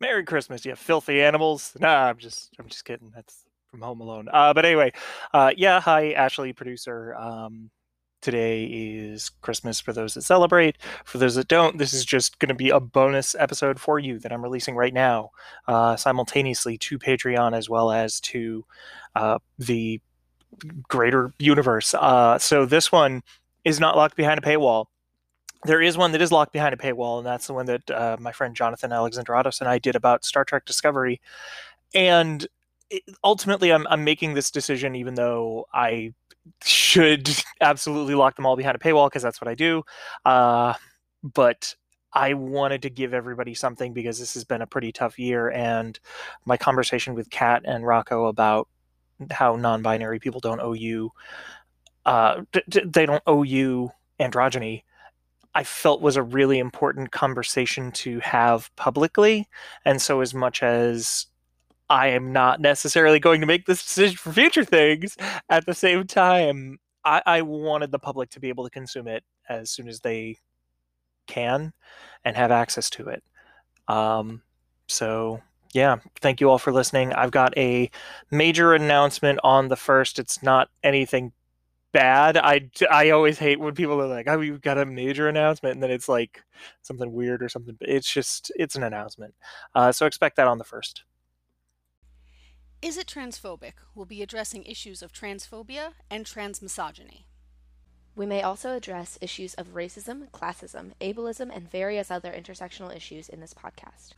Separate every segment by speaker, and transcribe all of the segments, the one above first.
Speaker 1: Merry Christmas, you filthy animals. Nah, I'm just I'm just kidding. That's from Home Alone. Uh, but anyway, uh, yeah, hi, Ashley, producer. Um, today is Christmas for those that celebrate. For those that don't, this is just going to be a bonus episode for you that I'm releasing right now, uh, simultaneously to Patreon as well as to uh, the greater universe. Uh, so this one is not locked behind a paywall. There is one that is locked behind a paywall, and that's the one that uh, my friend Jonathan Alexandratos and I did about Star Trek Discovery. And it, ultimately, I'm, I'm making this decision, even though I should absolutely lock them all behind a paywall because that's what I do. Uh, but I wanted to give everybody something because this has been a pretty tough year. And my conversation with Kat and Rocco about how non-binary people don't owe you, uh, they don't owe you androgyny. I felt was a really important conversation to have publicly. And so, as much as I am not necessarily going to make this decision for future things. At the same time, I, I wanted the public to be able to consume it as soon as they can and have access to it. Um, so yeah, thank you all for listening. I've got a major announcement on the first. It's not anything bad. I, I always hate when people are like, "Oh, we've got a major announcement," and then it's like something weird or something. It's just it's an announcement. Uh, so expect that on the first.
Speaker 2: Is It Transphobic We'll be addressing issues of transphobia and transmisogyny.
Speaker 3: We may also address issues of racism, classism, ableism, and various other intersectional issues in this podcast.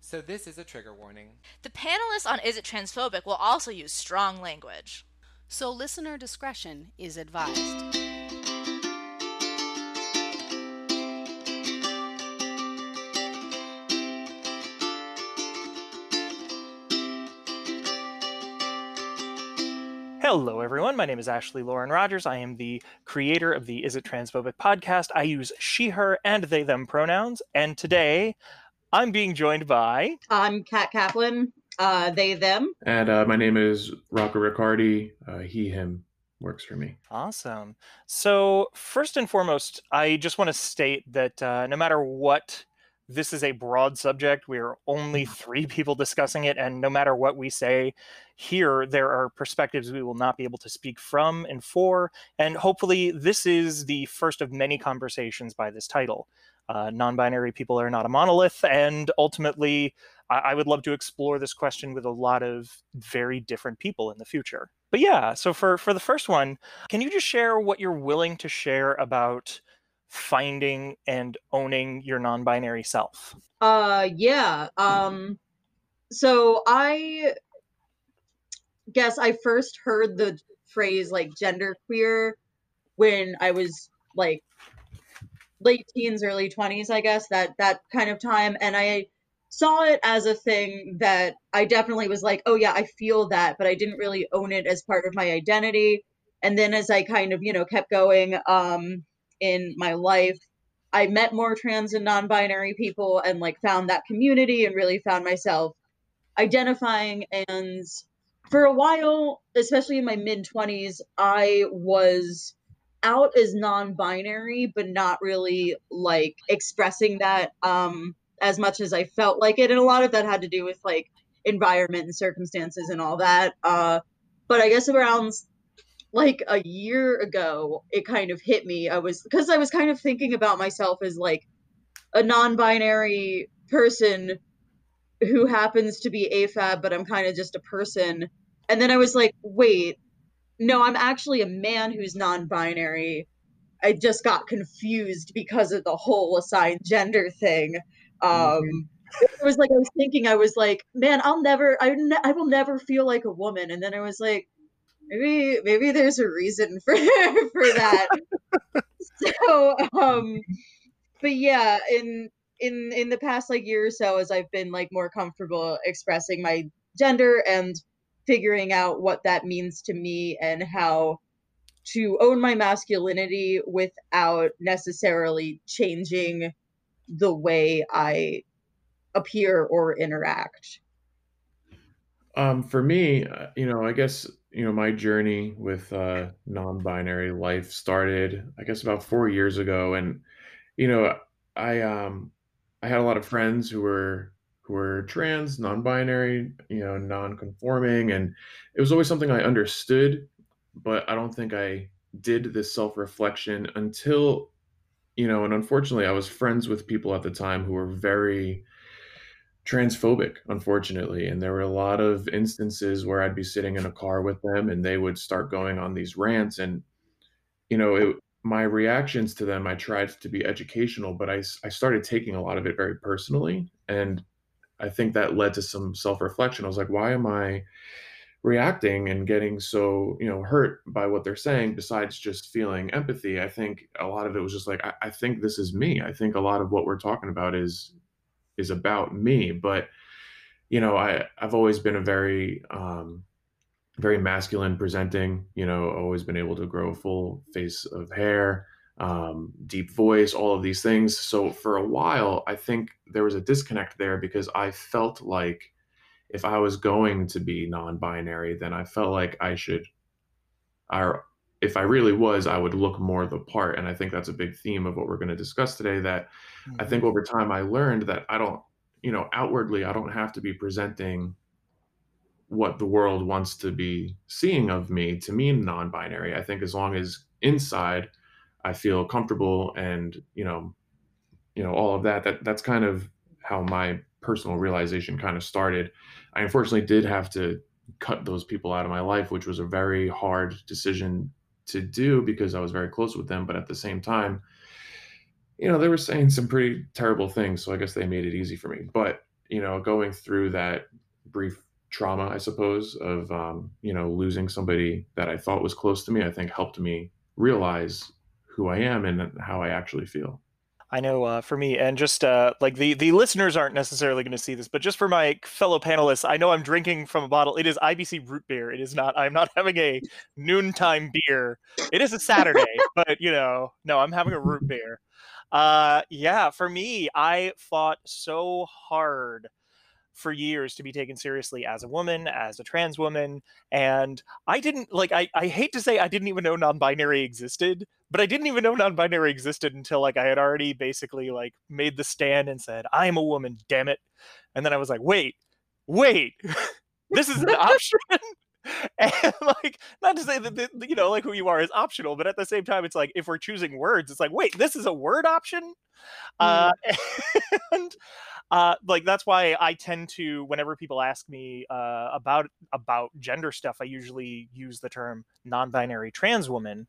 Speaker 4: So, this is a trigger warning.
Speaker 5: The panelists on Is It Transphobic will also use strong language.
Speaker 2: So, listener discretion is advised.
Speaker 1: Hello, everyone. My name is Ashley Lauren Rogers. I am the creator of the Is It Transphobic podcast. I use she, her, and they, them pronouns. And today I'm being joined by.
Speaker 6: I'm Kat Kaplan, uh, they, them.
Speaker 7: And uh, my name is Rocco Riccardi. Uh, he, him works for me.
Speaker 1: Awesome. So, first and foremost, I just want to state that uh, no matter what this is a broad subject. We are only mm. three people discussing it, and no matter what we say here, there are perspectives we will not be able to speak from and for. And hopefully, this is the first of many conversations by this title. Uh, non binary people are not a monolith, and ultimately, I-, I would love to explore this question with a lot of very different people in the future. But yeah, so for, for the first one, can you just share what you're willing to share about? finding and owning your non-binary self?
Speaker 6: Uh yeah. Um so I guess I first heard the phrase like gender queer when I was like late teens early 20s I guess that that kind of time and I saw it as a thing that I definitely was like oh yeah I feel that but I didn't really own it as part of my identity. And then as I kind of you know kept going um in my life i met more trans and non-binary people and like found that community and really found myself identifying. And for a while especially in my mid 20s i was out as non-binary but not really like expressing that um as much as i felt like it and a lot of that had to do with like environment and circumstances and all that uh but i guess around like a year ago it kind of hit me. I was because i was kind of thinking about myself as like a non-binary person who happens to be afab but i'm kind of just a person. And then i was like wait no i'm actually a man who's non-binary. I just got confused because of the whole assigned gender thing um it was like i was thinking i was like man i'll never I, ne- I will never feel like a woman. And then i was like maybe maybe there's a reason for for that. So um but yeah in in in the past like year or so as i've been like more comfortable expressing my gender and figuring out what that means to me and how to own my masculinity without necessarily changing the way i appear or interact.
Speaker 7: Um, for me, uh, you know, I guess you know my journey with uh, non-binary life started, I guess, about four years ago, and you know, I um, I had a lot of friends who were who were trans, non-binary, you know, non-conforming, and it was always something I understood, but I don't think I did this self-reflection until, you know, and unfortunately, I was friends with people at the time who were very transphobic, unfortunately. And there were a lot of instances where I'd be sitting in a car with them and they would start going on these rants. And, you know, it, my reactions to them, I tried to be educational, but I, I started taking a lot of it very personally. And I think that led to some self reflection. I was like, why am I reacting and getting so, you know, hurt by what they're saying besides just feeling empathy? I think a lot of it was just like, I, I think this is me. I think a lot of what we're talking about is is about me. But, you know, I, I've always been a very um very masculine presenting, you know, always been able to grow a full face of hair um, deep voice, all of these things. So for a while, I think there was a disconnect there because I felt like if I was going to be non-binary, then I felt like I should, or if I really was, I would look more the part. And I think that's a big theme of what we're going to discuss today. That mm-hmm. I think over time I learned that I don't, you know, outwardly I don't have to be presenting what the world wants to be seeing of me to mean non-binary. I think as long as inside I feel comfortable and you know, you know all of that. That that's kind of how my personal realization kind of started. I unfortunately did have to cut those people out of my life, which was a very hard decision to do because I was very close with them. But at the same time, you know, they were saying some pretty terrible things. So I guess they made it easy for me. But, you know, going through that brief trauma, I suppose, of, um, you know, losing somebody that I thought was close to me, I think helped me realize who I am and how I actually feel.
Speaker 1: I know uh, for me, and just uh, like the the listeners aren't necessarily going to see this, but just for my fellow panelists, I know I'm drinking from a bottle. It is IBC root beer. It is not. I'm not having a noontime beer. It is a Saturday, but you know, no, I'm having a root beer. Uh, yeah, for me, I fought so hard for years to be taken seriously as a woman, as a trans woman. And I didn't like I, I hate to say I didn't even know non-binary existed, but I didn't even know non-binary existed until like I had already basically like made the stand and said, I'm a woman, damn it. And then I was like, wait, wait, this is an option. and like not to say that the, you know like who you are is optional but at the same time it's like if we're choosing words it's like wait this is a word option mm. uh and uh, like that's why I tend to whenever people ask me uh, about about gender stuff, I usually use the term non-binary trans woman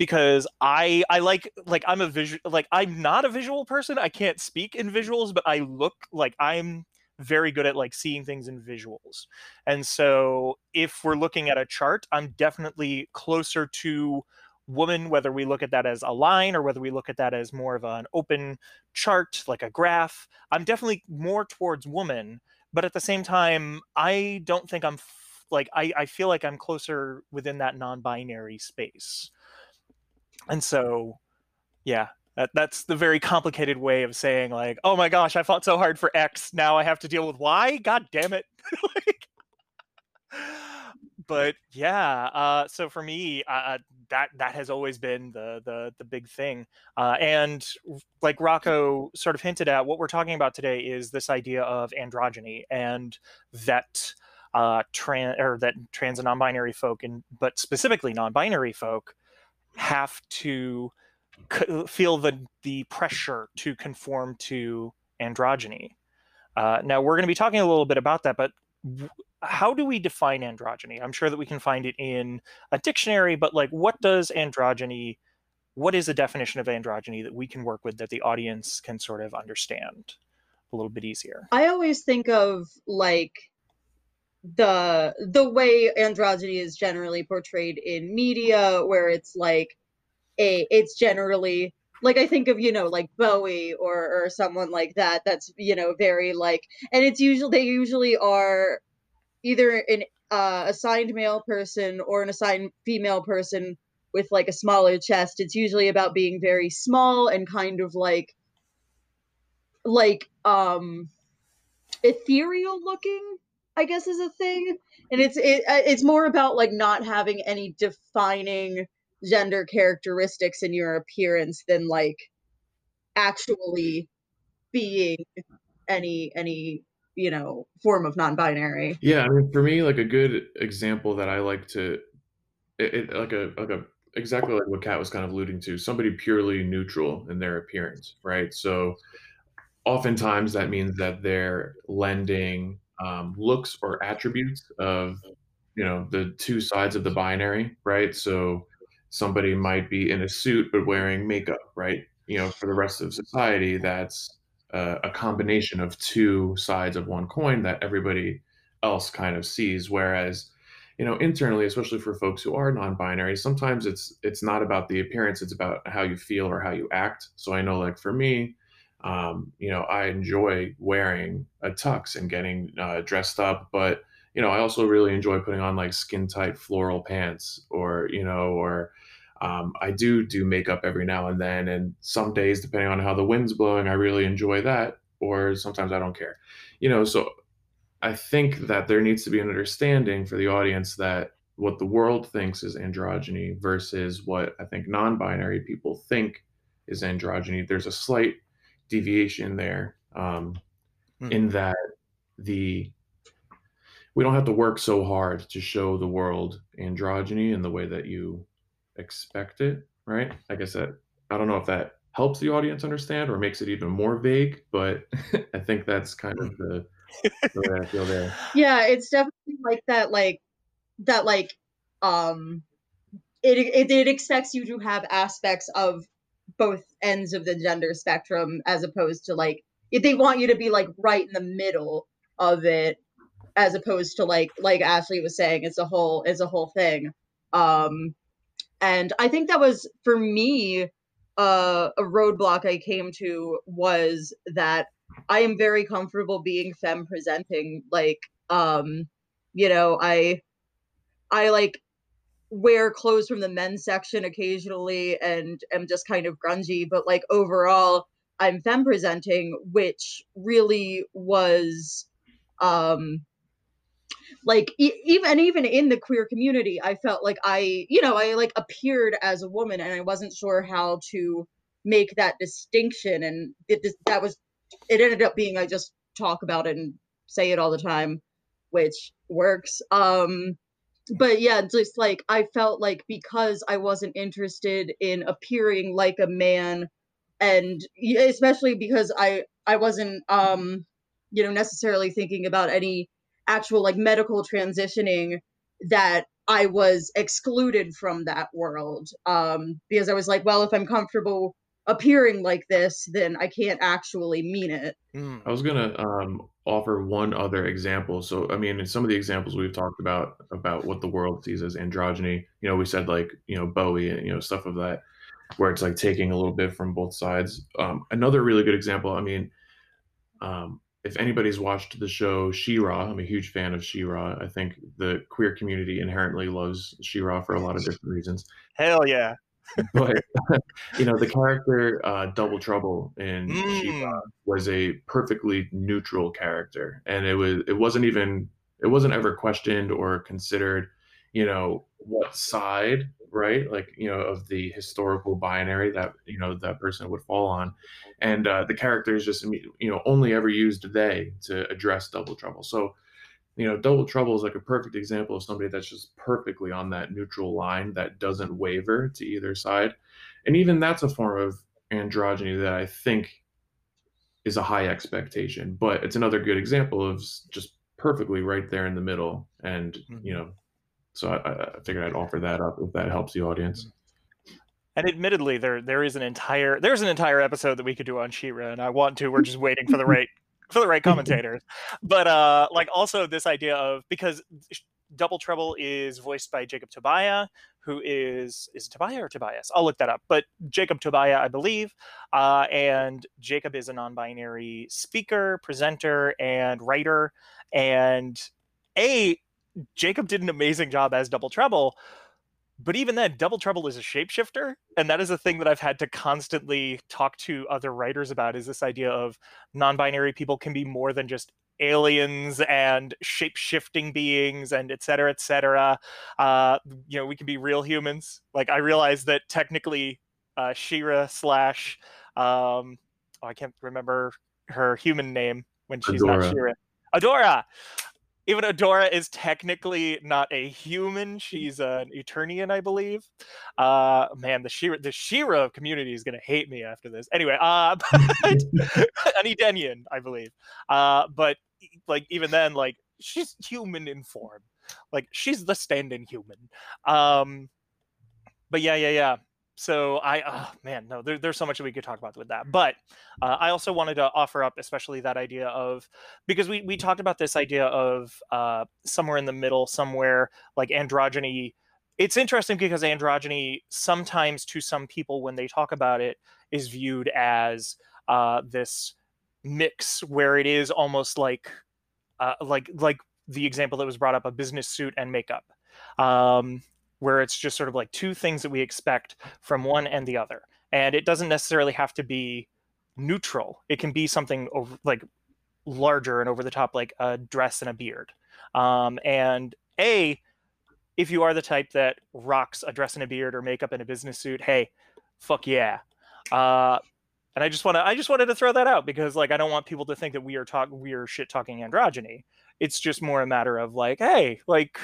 Speaker 1: because I I like like I'm a visual like I'm not a visual person. I can't speak in visuals, but I look like I'm very good at like seeing things in visuals. And so if we're looking at a chart, I'm definitely closer to woman, whether we look at that as a line or whether we look at that as more of an open chart, like a graph. I'm definitely more towards woman, but at the same time, I don't think I'm f- like, I, I feel like I'm closer within that non binary space. And so, yeah, that, that's the very complicated way of saying, like, oh my gosh, I fought so hard for X. Now I have to deal with Y. God damn it. like, but yeah, uh, so for me, uh, that that has always been the the the big thing. Uh, and like Rocco sort of hinted at, what we're talking about today is this idea of androgyny and that uh, trans or that trans and non-binary folk, and but specifically non-binary folk, have to c- feel the the pressure to conform to androgyny. Uh, now we're going to be talking a little bit about that, but how do we define androgyny? I'm sure that we can find it in a dictionary, but like, what does androgyny? What is a definition of androgyny that we can work with that the audience can sort of understand a little bit easier?
Speaker 6: I always think of like the the way androgyny is generally portrayed in media, where it's like a it's generally like I think of you know like Bowie or or someone like that. That's you know very like, and it's usually they usually are either an uh, assigned male person or an assigned female person with like a smaller chest. It's usually about being very small and kind of like like um ethereal looking i guess is a thing and it's it, uh, it's more about like not having any defining gender characteristics in your appearance than like actually being any any you know, form of non-binary.
Speaker 7: Yeah, I mean, for me, like a good example that I like to, it, it, like a like a exactly like what Kat was kind of alluding to, somebody purely neutral in their appearance, right? So, oftentimes that means that they're lending um, looks or attributes of, you know, the two sides of the binary, right? So, somebody might be in a suit but wearing makeup, right? You know, for the rest of society, that's uh, a combination of two sides of one coin that everybody else kind of sees. Whereas, you know, internally, especially for folks who are non-binary, sometimes it's it's not about the appearance; it's about how you feel or how you act. So I know, like for me, um, you know, I enjoy wearing a tux and getting uh, dressed up, but you know, I also really enjoy putting on like skin tight floral pants or, you know, or um, I do do makeup every now and then, and some days, depending on how the wind's blowing, I really enjoy that, or sometimes I don't care. You know, so I think that there needs to be an understanding for the audience that what the world thinks is androgyny versus what I think non-binary people think is androgyny. There's a slight deviation there, um, mm. in that the we don't have to work so hard to show the world androgyny in the way that you expect it, right? Like I said, I don't know if that helps the audience understand or makes it even more vague, but I think that's kind of the, the way I feel there.
Speaker 6: Yeah, it's definitely like that, like that, like um, it, it it expects you to have aspects of both ends of the gender spectrum, as opposed to like if they want you to be like right in the middle of it, as opposed to like like Ashley was saying, it's a whole it's a whole thing. Um, and I think that was for me uh, a roadblock I came to was that I am very comfortable being femme presenting. Like, um, you know, I I like wear clothes from the men's section occasionally and am just kind of grungy, but like overall, I'm femme presenting, which really was um like e- even even in the queer community i felt like i you know i like appeared as a woman and i wasn't sure how to make that distinction and it that was it ended up being i just talk about it and say it all the time which works um but yeah just like i felt like because i wasn't interested in appearing like a man and especially because i i wasn't um you know necessarily thinking about any actual like medical transitioning that I was excluded from that world um, because I was like, well, if I'm comfortable appearing like this, then I can't actually mean it.
Speaker 7: Mm. I was gonna um, offer one other example. So, I mean, in some of the examples we've talked about about what the world sees as androgyny, you know, we said like you know Bowie and you know stuff of that, where it's like taking a little bit from both sides. Um, another really good example. I mean, um, if anybody's watched the show She-Ra, I'm a huge fan of She-Ra. I think the queer community inherently loves She-Ra for a lot of different reasons.
Speaker 1: Hell yeah.
Speaker 7: But you know, the character uh, Double Trouble in mm. She-Ra was a perfectly neutral character, and it was it wasn't even it wasn't ever questioned or considered, you know, what side right like you know of the historical binary that you know that person would fall on and uh, the characters just you know only ever used they to address double trouble so you know double trouble is like a perfect example of somebody that's just perfectly on that neutral line that doesn't waver to either side and even that's a form of androgyny that i think is a high expectation but it's another good example of just perfectly right there in the middle and mm-hmm. you know so I, I figured I'd offer that up if that helps the audience.
Speaker 1: And admittedly, there there is an entire there's an entire episode that we could do on She-Ra, and I want to. We're just waiting for the right for the right commentators. But uh, like also this idea of because Double Trouble is voiced by Jacob Tobia, who is is Tobia or Tobias? I'll look that up. But Jacob Tobia, I believe, uh, and Jacob is a non-binary speaker, presenter, and writer. And a Jacob did an amazing job as Double Trouble, but even then, Double Trouble is a shapeshifter, and that is a thing that I've had to constantly talk to other writers about. Is this idea of non-binary people can be more than just aliens and shape-shifting beings and et cetera, et cetera. Uh, you know, we can be real humans. Like I realize that technically, uh, She-Ra slash, um, oh, I can't remember her human name when she's Adora. not She-Ra. Adora. Even Adora is technically not a human; she's an Eternian, I believe. Uh, man, the She-Ra, the She-Ra community is gonna hate me after this. Anyway, uh, but an Edenian, I believe. Uh, but like even then, like she's human in form. Like she's the stand-in human. Um, but yeah, yeah, yeah so I, oh man, no, there, there's so much that we could talk about with that. But uh, I also wanted to offer up, especially that idea of because we we talked about this idea of uh, somewhere in the middle, somewhere like androgyny. It's interesting because androgyny sometimes to some people when they talk about it is viewed as uh, this mix where it is almost like uh, like like the example that was brought up a business suit and makeup um, where it's just sort of like two things that we expect from one and the other. And it doesn't necessarily have to be neutral. It can be something over, like larger and over the top, like a dress and a beard. Um, and A, if you are the type that rocks a dress and a beard or makeup in a business suit, hey, fuck yeah. Uh, and I just want to, I just wanted to throw that out because like I don't want people to think that we are talking, we are shit talking androgyny. It's just more a matter of like, hey, like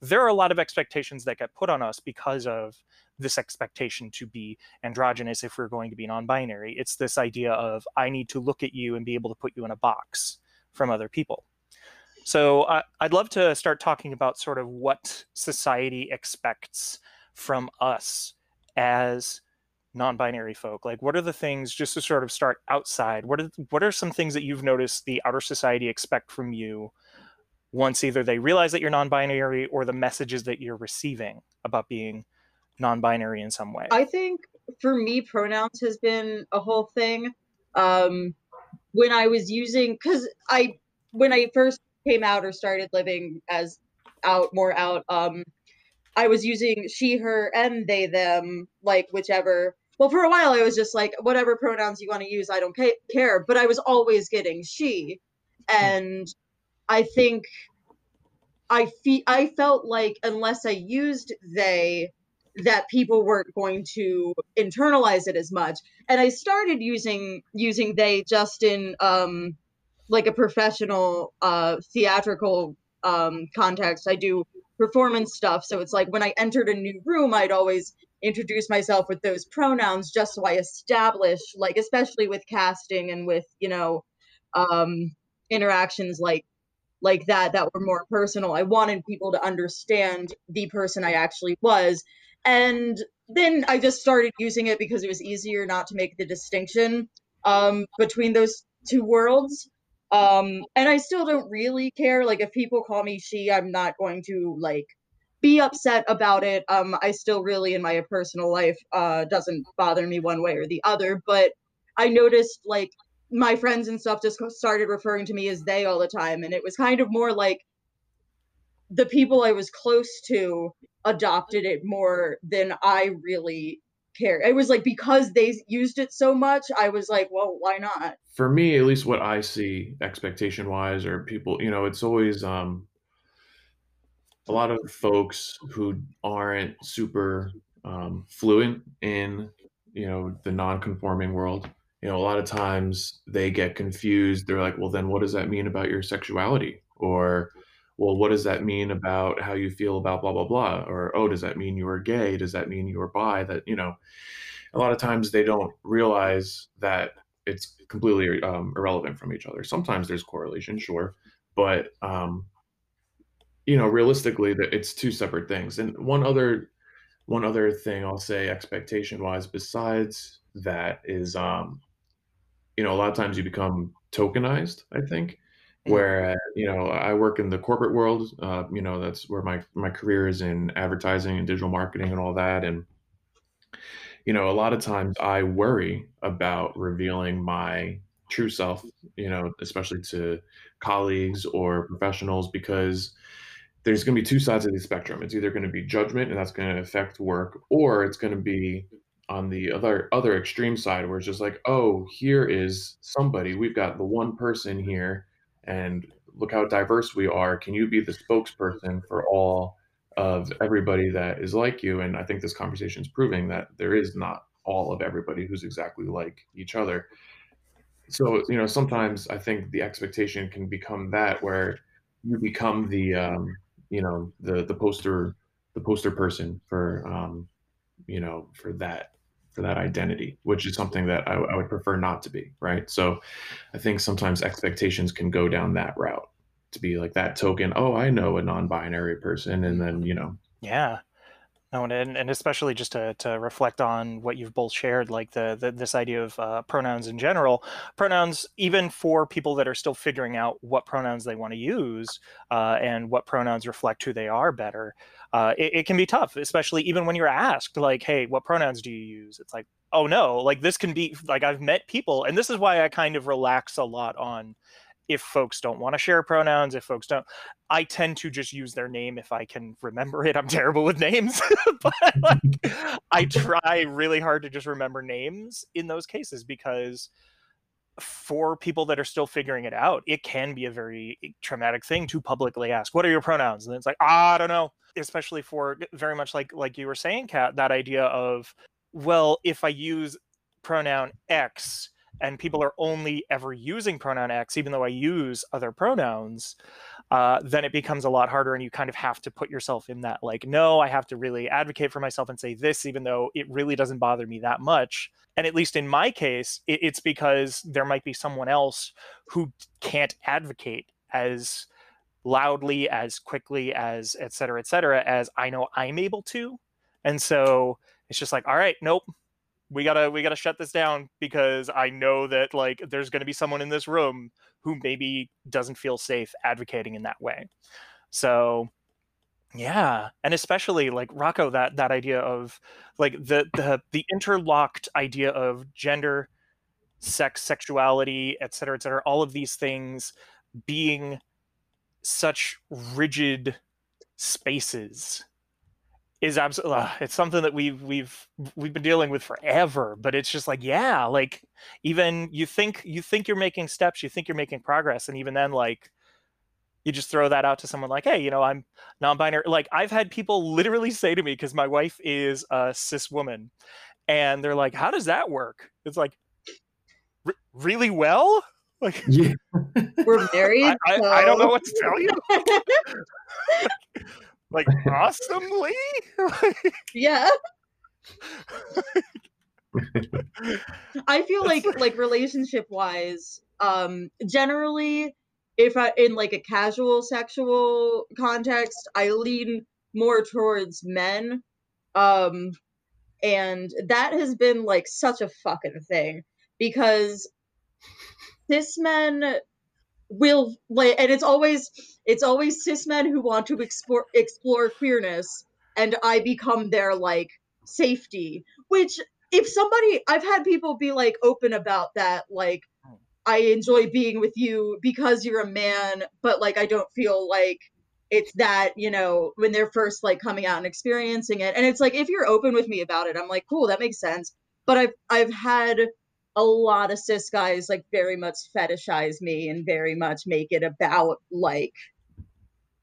Speaker 1: there are a lot of expectations that get put on us because of this expectation to be androgynous if we're going to be non-binary. It's this idea of i need to look at you and be able to put you in a box from other people. So i'd love to start talking about sort of what society expects from us as non-binary folk. Like what are the things just to sort of start outside what are what are some things that you've noticed the outer society expect from you once either they realize that you're non-binary or the messages that you're receiving about being non-binary in some way.
Speaker 6: I think for me pronouns has been a whole thing. Um when i was using because i when i first came out or started living as out more out um i was using she her and they them like whichever. Well for a while i was just like whatever pronouns you want to use i don't ca- care but i was always getting she and I think I fe- I felt like unless I used they that people weren't going to internalize it as much. And i started using using they just in um like a professional uh theatrical um context. I do performance stuff. So it's like when i entered a new room i'd always introduce myself with those pronouns just so i establish like especially with casting and with you know um interactions like like that that were more personal. I wanted people to understand the person I actually was. And then I just started using it because it was easier not to make the distinction um, between those two worlds. Um, and I still don't really care. Like, if people call me she, I'm not going to like be upset about it. Um, I still really, in my personal life, uh, doesn't bother me one way or the other. But I noticed like my friends and stuff just started referring to me as they all the time and it was kind of more like the people i was close to adopted it more than i really cared it was like because they used it so much i was like well why not?
Speaker 7: For me at least what i see expectation wise or people you know it's always um a lot of folks who aren't super um, fluent in you know the non-conforming world you know, a lot of times they get confused. They're like, well, then what does that mean about your sexuality? Or, well, what does that mean about how you feel about blah, blah, blah? Or, oh, does that mean you are gay? Does that mean you are bi? That, you know, a lot of times they don't realize that it's completely um, irrelevant from each other. Sometimes there's correlation, sure. But, um, you know, realistically, that it's two separate things. And one other, one other thing I'll say expectation wise, besides that is, um, you know, a lot of times you become tokenized, I think. Where you know I work in the corporate world, uh, you know that's where my my career is in advertising and digital marketing and all that. And you know, a lot of times I worry about revealing my true self, you know, especially to colleagues or professionals, because there's going to be two sides of the spectrum. It's either going to be judgment and that's going to affect work, or it's going to be on the other other extreme side where it's just like oh here is somebody. We've got the one person here and look how diverse we are. Can you be the spokesperson for all of everybody that is like you? And i think this conversation is proving that there is not all of everybody who's exactly like each other. So you know sometimes i think the expectation can become that where you become the um you know the the poster the poster person for um you know for that for that identity which is something that I, I would prefer not to be right so i think sometimes expectations can go down that route to be like that token oh i know a non-binary person and then you know
Speaker 1: Yeah. And, and and especially just to, to reflect on what you've both shared, like the, the this idea of uh, pronouns in general. Pronouns, even for people that are still figuring out what pronouns they want to use uh, and what pronouns reflect who they are better, uh, it, it can be tough, especially even when you're asked, like, "Hey, what pronouns do you use?" It's like, "Oh no!" Like this can be like I've met people, and this is why I kind of relax a lot on if folks don't want to share pronouns, if folks don't, I tend to just use their name if I can remember it. I'm terrible with names, but like, I try really hard to just remember names in those cases because for people that are still figuring it out, it can be a very traumatic thing to publicly ask, "What are your pronouns?" And it's like, ah, I don't know. Especially for very much like like you were saying, Kat, that idea of, well, if I use pronoun X, and people are only ever using pronoun X, even though I use other pronouns, uh, then it becomes a lot harder. And you kind of have to put yourself in that, like, no, I have to really advocate for myself and say this, even though it really doesn't bother me that much. And at least in my case, it, it's because there might be someone else who can't advocate as loudly, as quickly, as et cetera, et cetera, as I know I'm able to. And so it's just like, all right, nope, we gotta we gotta shut this down because I know that like there's gonna be someone in this room who maybe doesn't feel safe advocating in that way. So yeah, and especially like Rocco, that that idea of like the the the interlocked idea of gender, sex, sexuality, et cetera, et cetera, all of these things being such rigid spaces is absolutely uh, it's something that we've we've we've been dealing with forever but it's just like yeah like even you think you think you're making steps you think you're making progress and even then like you just throw that out to someone like hey you know i'm non-binary. Like i've had people literally say to me because my wife is a cis woman and they're like how does that work? It's like really well? Like
Speaker 6: yeah. we're married
Speaker 1: I, I,
Speaker 6: so...
Speaker 1: I don't know what to tell you like awesomely?
Speaker 6: Yeah. I feel like like relationship wise um generally if i in like a casual sexual context i lean more towards men um and that has been like such a fucking thing because cis men will and it's always it's always cis men who want to explore explore queerness and i become their like safety which if somebody i've had people be like open about that like i enjoy being with you because you're a man but like i don't feel like it's that you know when they're first like coming out and experiencing it. And it's like if you're open with me about it i'm like cool that makes sense. But i've i've had a lot of cis guys like very much fetishize me and very much make it about like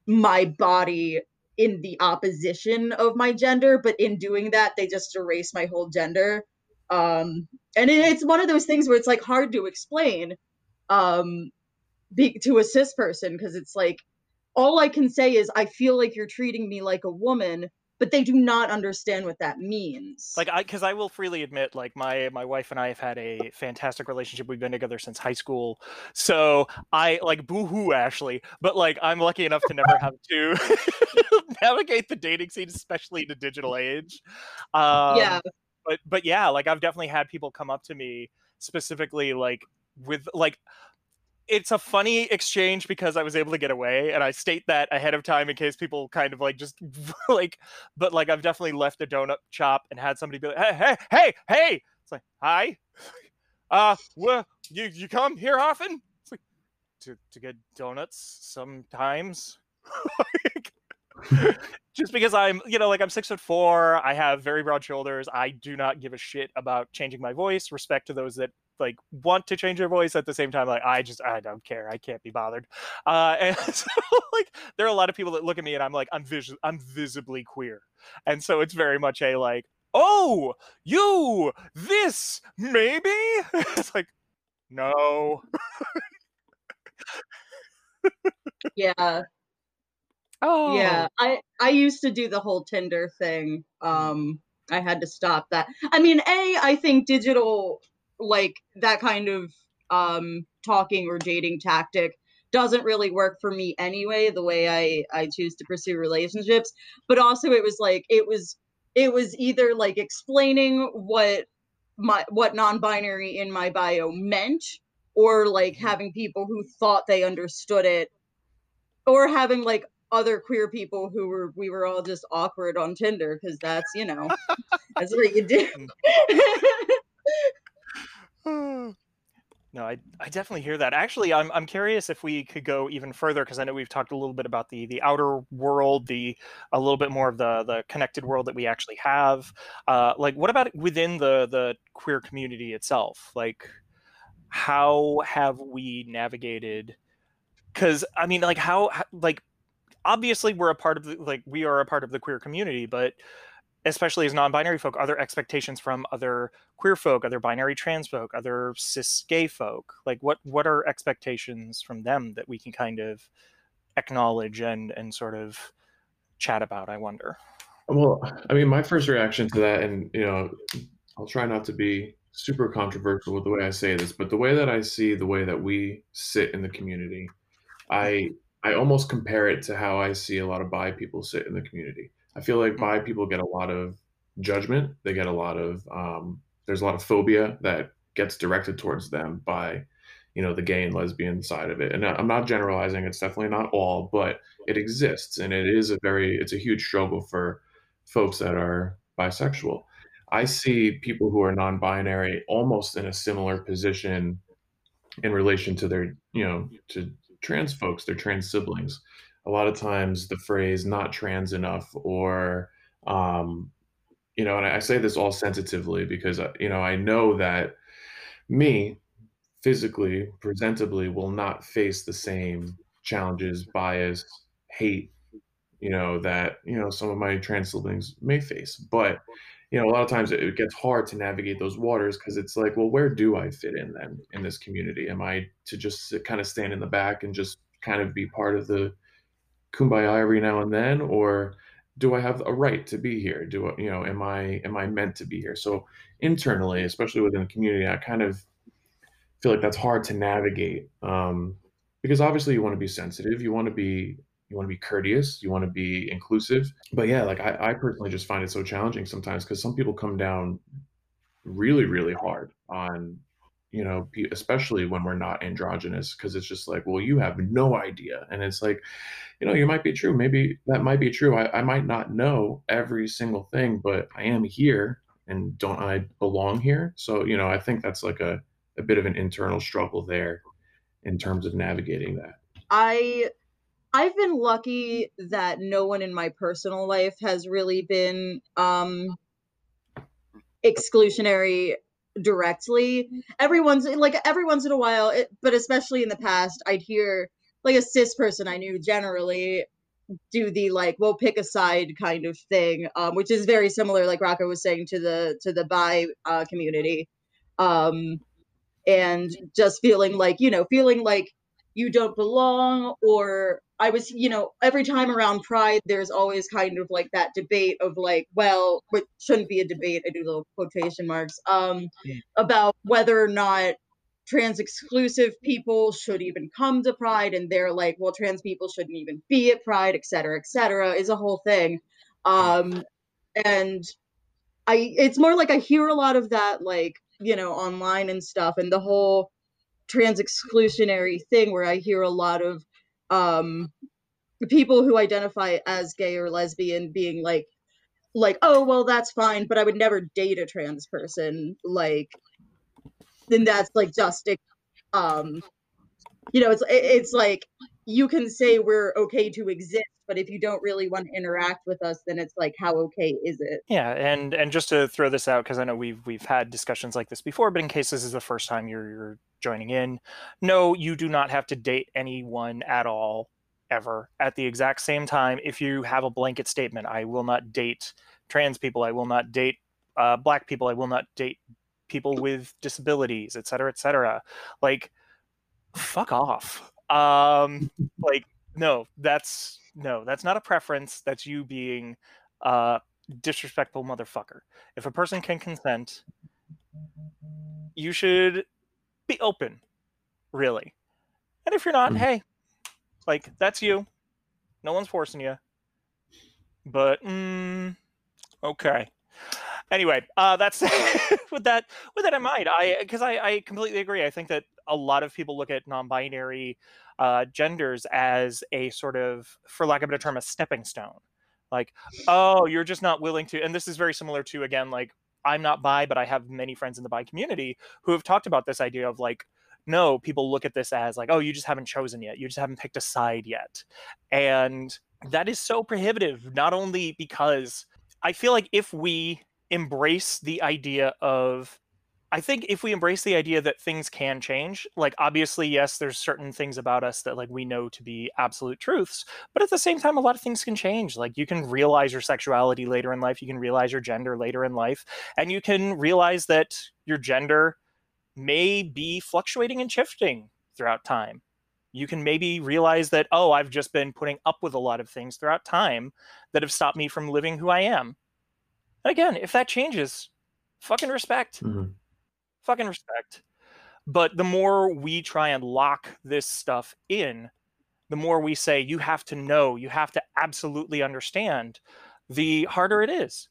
Speaker 6: my body in the opposition of my gender but in doing that they just erase my whole gender. Um and it, it's one of those things where it's like hard to explain um be, to a cis person because it's like all i can say is i feel like you're treating me like a woman but they do not understand what that means.
Speaker 1: Like I cuz I will freely admit like my my wife and I have had a fantastic relationship. We've been together since high school. So I like boohoo Ashley, but like I'm lucky enough to never have to navigate the dating scene especially in the digital age. Um,
Speaker 6: yeah.
Speaker 1: But but yeah, like I've definitely had people come up to me specifically like with like it's a funny exchange because I was able to get away, and I state that ahead of time in case people kind of like just like, but like I've definitely left a donut shop and had somebody be like, hey, hey, hey, hey. It's like, hi, uh, well, you you come here often? It's like to to get donuts sometimes. just because I'm, you know, like I'm six foot four, I have very broad shoulders. I do not give a shit about changing my voice. Respect to those that like want to change their voice at the same time like i just i don't care i can't be bothered uh and so like there are a lot of people that look at me and i'm like i'm vis- i'm visibly queer and so it's very much a like oh you this maybe it's like No.
Speaker 6: Yeah.
Speaker 1: Oh.
Speaker 6: Yeah, I I used to do the whole Tinder thing. Um, I had to stop that. I mean, a I think digital like that kind of um talking or dating tactic doesn't really work for me anyway. The way I I choose to pursue relationships, but also it was like it was it was either like explaining what my what non-binary in my bio meant or like having people who thought they understood it or having like other queer people who were we were all just awkward on Tinder because that's you know that's what you do.
Speaker 1: No, I, I definitely hear that. Actually, I'm, I'm curious if we could go even further because I know we've talked a little bit about the the outer world, the a little bit more of the the connected world that we actually have. Uh, like, what about within the the queer community itself? Like, how have we navigated? Because I mean, like, how like obviously we're a part of the like we are a part of the queer community, but especially as non-binary folk, other expectations from other queer folk, other binary trans folk, other cis gay folk? Like what what are expectations from them that we can kind of acknowledge and and sort of chat about, I wonder.
Speaker 7: Well, I mean, my first reaction to that, and you know, I'll try not to be super controversial with the way I say this, but the way that I see the way that we sit in the community, I I almost compare it to how I see a lot of bi people sit in the community. I feel like bi people get a lot of judgment. They get a lot of um, there's a lot of phobia that gets directed towards them by you know the gay and lesbian side of it. And I'm not generalizing. It's definitely not all, but it exists, and it is a very it's a huge struggle for folks that are bisexual. I see people who are non-binary almost in a similar position in relation to their you know to trans folks, their trans siblings. A lot of times the phrase not trans enough or, um, you know, and I say this all sensitively because, uh, you know, I know that me physically, presentably, will not face the same challenges, bias, hate, you know, that, you know, some of my trans siblings may face. But you know, a lot of times it gets hard to navigate those waters because it's like, well, where do I fit in then in this community? Am I to just kind of stand in the back and just kind of be part of the kumbaya every now and then, or do I have a right to be here? Do I, you know, am I am I meant to be here? So internally, especially within the community, I kind of feel like that's hard to navigate um, because obviously you want to be sensitive, you want to be you want to be courteous you want to be inclusive but yeah like i, I personally just find it so challenging sometimes because some people come down really really hard on you know especially when we're not androgynous because it's just like well you have no idea. And it's like you know you might be true. Maybe that might be true. I, I might not know every single thing but i am here and don't i belong here? So you know i think that's like a, a bit of an internal struggle there in terms of navigating that.
Speaker 6: I I've been lucky that no one in my personal life has really been um exclusionary directly. Every once like every once in a while, it, but especially in the past, I'd hear like a cis person I knew generally do the like we'll pick a side kind of thing, um, which is very similar, like Rocco was saying to the to the bi uh, community, um, and just feeling like you know feeling like you don't belong or I was, you know, every time around Pride, there's always kind of like that debate of like, well, what shouldn't be a debate, I do little quotation marks, um, yeah. about whether or not trans exclusive people should even come to Pride. And they're like, well, trans people shouldn't even be at Pride, et cetera, et cetera, is a whole thing. Um, and I, it's more like I hear a lot of that, like, you know, online and stuff, and the whole trans exclusionary thing where I hear a lot of um people who identify as gay or lesbian being like like oh well that's fine but i would never date a trans person like then that's like just um you know it's it's like you can say we're okay to exist but if you don't really want to interact with us then it's like how okay is it
Speaker 1: yeah and and just to throw this out because i know we've we've had discussions like this before but in case this is the first time you're you're joining in. No, you do not have to date anyone at all ever at the exact same time. If you have a blanket statement, I will not date trans people, I will not date uh, black people, I will not date people with disabilities, et cetera, et cetera. Like, fuck off. Um, like, no, that's no, that's not a preference. That's you being a disrespectful motherfucker. If a person can consent, you should be open, really. And if you're not,
Speaker 7: Mhm.
Speaker 1: hey, like that's you. No one's forcing you. But mm, okay. Anyway, uh, that's with that with that in mind. I because I, I completely agree. I think that a lot of people look at non-binary uh, genders as a sort of, for lack of a better term, a stepping stone. Like, oh, you're just not willing to. And this is very similar to again, like I'm not bi, but I have many friends in the bi community who have talked about this idea of like, no, people look at this as like, oh, you just haven't chosen yet. You just haven't picked a side yet. And that is so prohibitive, not only because I feel like if we embrace the idea of I think if we embrace the idea that things can change, like obviously, yes, there's certain things about us that like we know to be absolute truths, but at the same time, a lot of things can change. Like you can realize your sexuality later in life, you can realize your gender later in life, and you can realize that your gender may be fluctuating and shifting throughout time. You can maybe realize that, oh, I've just been putting up with a lot of things throughout time that have stopped me from living who I am. And again, if that changes, fucking respect
Speaker 7: Mhm.
Speaker 1: Fucking respect. But the more we try and lock this stuff in, the more we say you have to know, you have to absolutely understand, the harder it is.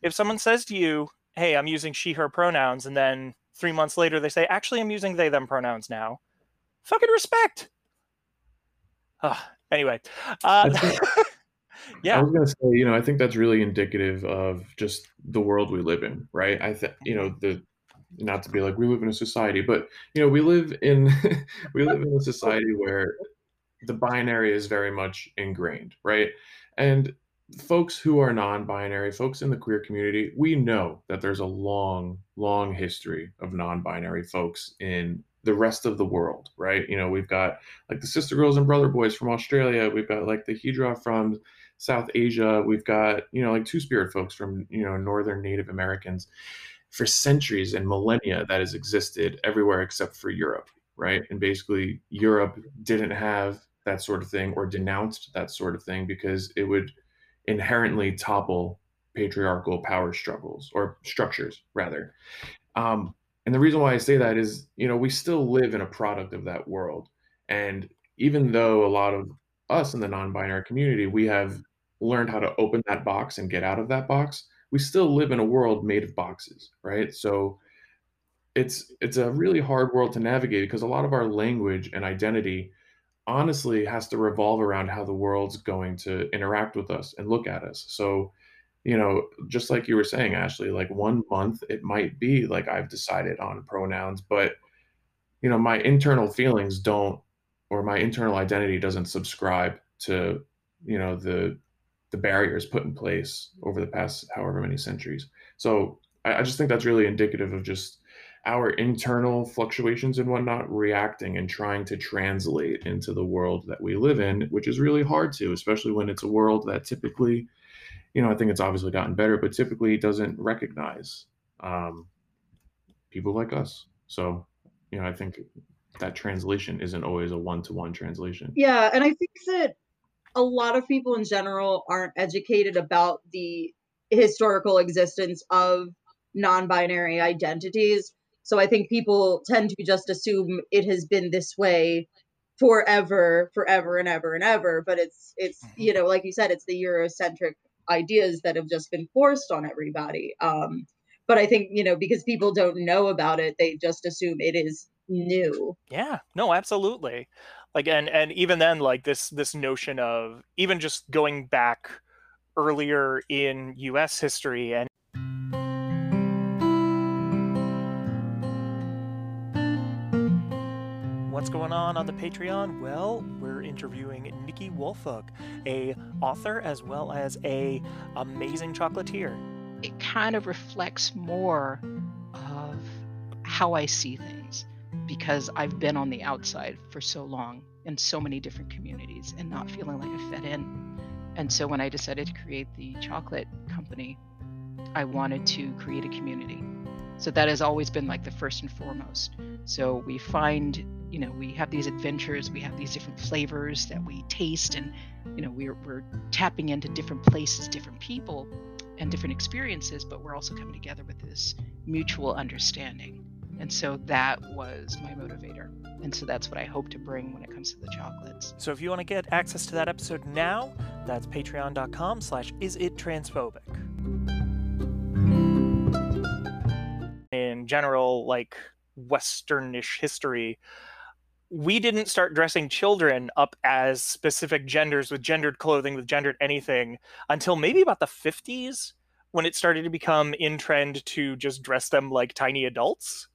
Speaker 1: If someone says to you, "Hey, I'm using she her pronouns," and then 3 months later they say, "Actually, I'm using they them pronouns now." Fucking respect. Ah, anyway, uh,
Speaker 7: think- I was gonna say, you know, I think that's really indicative of just the world we live in, right? I think, you know, the not to be like we live in a society, but you know, we live in we live in a society where the binary is very much ingrained, right? And folks who are non-binary, folks in the queer community, we know that there's a long, long history of non-binary folks in the rest of the world, right? You know, we've got like the Sister Girls and Brother Boys from Australia, we've got like the Hijra from South Asia. We've got, you know, like two spirit folks from, you know, Northern Native Americans. For centuries and millennia, that has existed everywhere except for Europe, right? And basically, Europe didn't have that sort of thing or denounced that sort of thing because it would inherently topple patriarchal power struggles or structures, rather. Um, and the reason why I say that is, you know, we still live in a product of that world. And even though a lot of us in the non-binary community, we have learned how to open that box and get out of that box, we still live in a world made of boxes, right? So it's it's a really hard world to navigate because a lot of our language and identity honestly has to revolve around how the world's going to interact with us and look at us. So, you know, just like you were saying, Ashley, like one month it might be like I've decided on pronouns, but you know, my internal feelings don't or my internal identity doesn't subscribe to, you know, the the barriers put in place over the past however many centuries. So I, I just think that's really indicative of just our internal fluctuations and whatnot reacting and trying to translate into the world that we live in, which is really hard to, especially when it's a world that typically, you know, I think it's obviously gotten better, but typically doesn't recognize um, people like us. So, you know, I think that translation isn't always a one to one translation.
Speaker 6: Yeah, and I think that a lot of people in general aren't educated about the historical existence of non-binary identities. So I think people tend to just assume it has been this way forever, forever and ever and ever, but it's it's
Speaker 1: Mhm.
Speaker 6: you know, like you said it's the eurocentric ideas that have just been forced on everybody. Um but I think, you know, because people don't know about it, they just assume it is new.
Speaker 1: Yeah, no, absolutely. Like and and even then like this this notion of even just going back earlier in US history and What's going on on the Patreon? Well, we're interviewing Nikki Wolfhook, a author as well as a amazing chocolatier.
Speaker 8: it kind of reflects more of how I see things because I've been on the outside for so long in so many different communities and not feeling like I fit in. And so when I decided to create the chocolate company, I wanted to create a community So that has always been like the first and foremost. So we find, you know, we have these adventures, we have these different flavors that we taste, and, you know, we're, we're tapping into different places, different people, and different experiences, but we're also coming together with this mutual understanding. And so that was my motivator. And so that's what I hope to bring when it comes to the chocolates.
Speaker 1: So if you want to get access to that episode now, that's patreon.com slash is it transphobic. In general, like Westernish history, we didn't start dressing children up as specific genders with gendered clothing, with gendered anything until maybe about the 50s when it started to become in trend to just dress them like tiny adults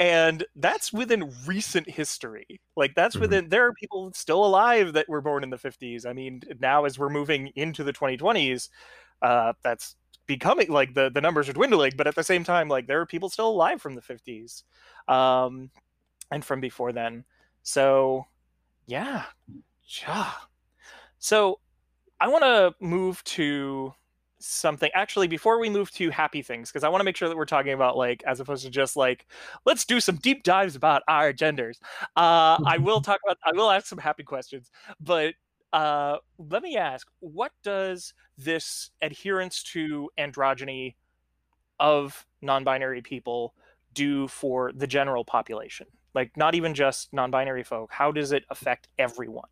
Speaker 1: and that's within recent history like that's
Speaker 7: Mhm.
Speaker 1: within there are people still alive that were born in the 50s i mean now as we're moving into the 2020s uh that's becoming like the the numbers are dwindling but at the same time like there are people still alive from the 50s um and from before then so yeah yeah so i want to move to something actually before we move to happy things because i want to make sure that we're talking about like as opposed to just like let's do some deep dives about our genders. Uh i will talk about i will ask some happy questions but uh let me ask what does this adherence to androgyny of non-binary people do for the general population? Like not even just non-binary folk how does it affect everyone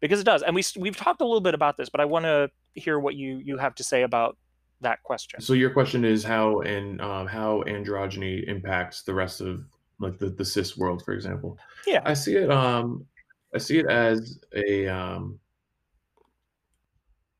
Speaker 1: because it does and we we've talked a little bit about this but i want to hear what you you have to say about that question
Speaker 7: So your question is how and um, how androgyny impacts the rest of like the, the cis world, for example.
Speaker 1: yeah
Speaker 7: I see it. Um, I see it as a um,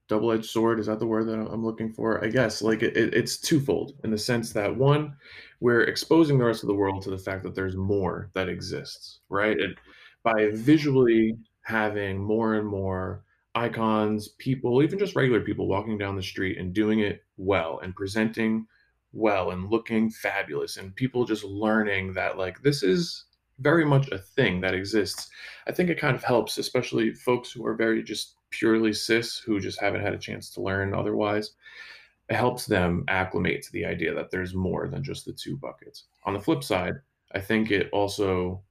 Speaker 7: double-edged sword. Is that the word that I'm looking for? I guess like it, it, it's twofold in the sense that one, we're exposing the rest of the world to the fact that there's more that exists, right? And by visually having more and more icons, people, even just regular people walking down the street and doing it well and presenting well and looking fabulous and people just learning that like this is very much a thing that exists. I think it kind of helps, especially folks who are very just purely cis who just haven't had a chance to learn otherwise. It helps them acclimate to the idea that there's more than just the two buckets. On the flip side, I think it also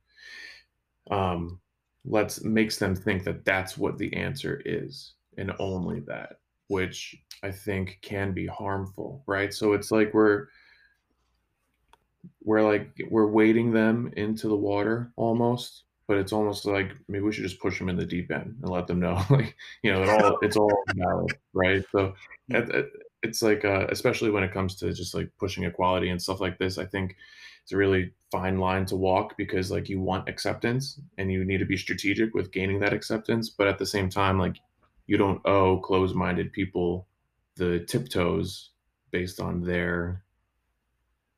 Speaker 7: um, lets makes them think that that's what the answer is and only that, which I think can be harmful, right? So it's like we're we're like we're wading them into the water almost but it's almost like maybe we should just push them in the deep end and let them know like you know it all it's all valid right so it, it- it's like uh, especially when it comes to just like pushing equality and stuff like this i think it's a really fine line to walk because like you want acceptance and you need to be strategic with gaining that acceptance but at the same time like you don't owe closed-minded people the tiptoes based on their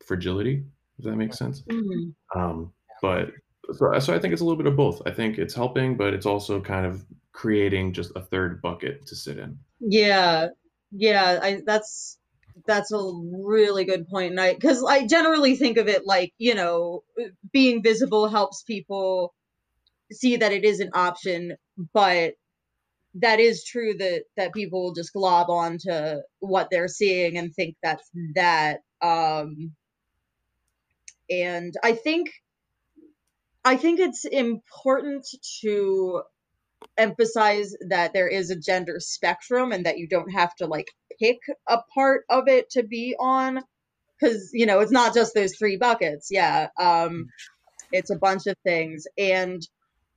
Speaker 7: fragility does that make sense
Speaker 6: Mhm.
Speaker 7: um, but so, so I think it's a little bit of both. I think it's helping, but it's also kind of creating just a third bucket to sit in.
Speaker 6: Yeah, yeah, I that's that's a really good point. And I because I generally think of it like, you know, being visible helps people see that it is an option, but that is true that that people will just glob onto what they're seeing and think that's that. Um and I think I think it's important to emphasize that there is a gender spectrum and that you don't have to like pick a part of it to be on because you know it's not just those three buckets. Yeah um it's a bunch of things. And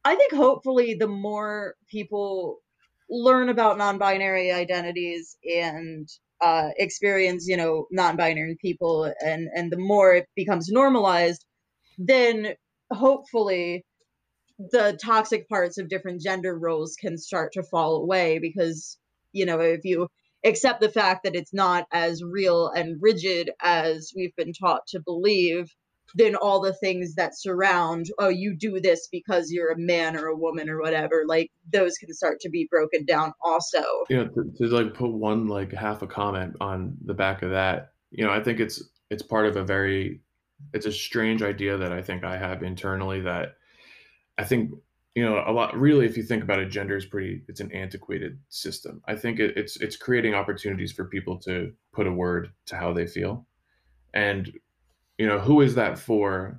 Speaker 6: i think hopefully the more people learn about non-binary identities and uh experience you know non-binary people and and the more it becomes normalized then hopefully the toxic parts of different gender roles can start to fall away because you know if you accept the fact that it's not as real and rigid as we've been taught to believe then all the things that surround oh you do this because you're a man or a woman or whatever like those can start to be broken down also
Speaker 7: You know, to, to like put one like half a comment on the back of that. You know, I think it's it's part of a very it's a strange idea that I think I have internally that I think you know a lot really if you think about it gender is pretty it's an antiquated system i think it, it's it's creating opportunities for people to put a word to how they feel and you know, who is that for?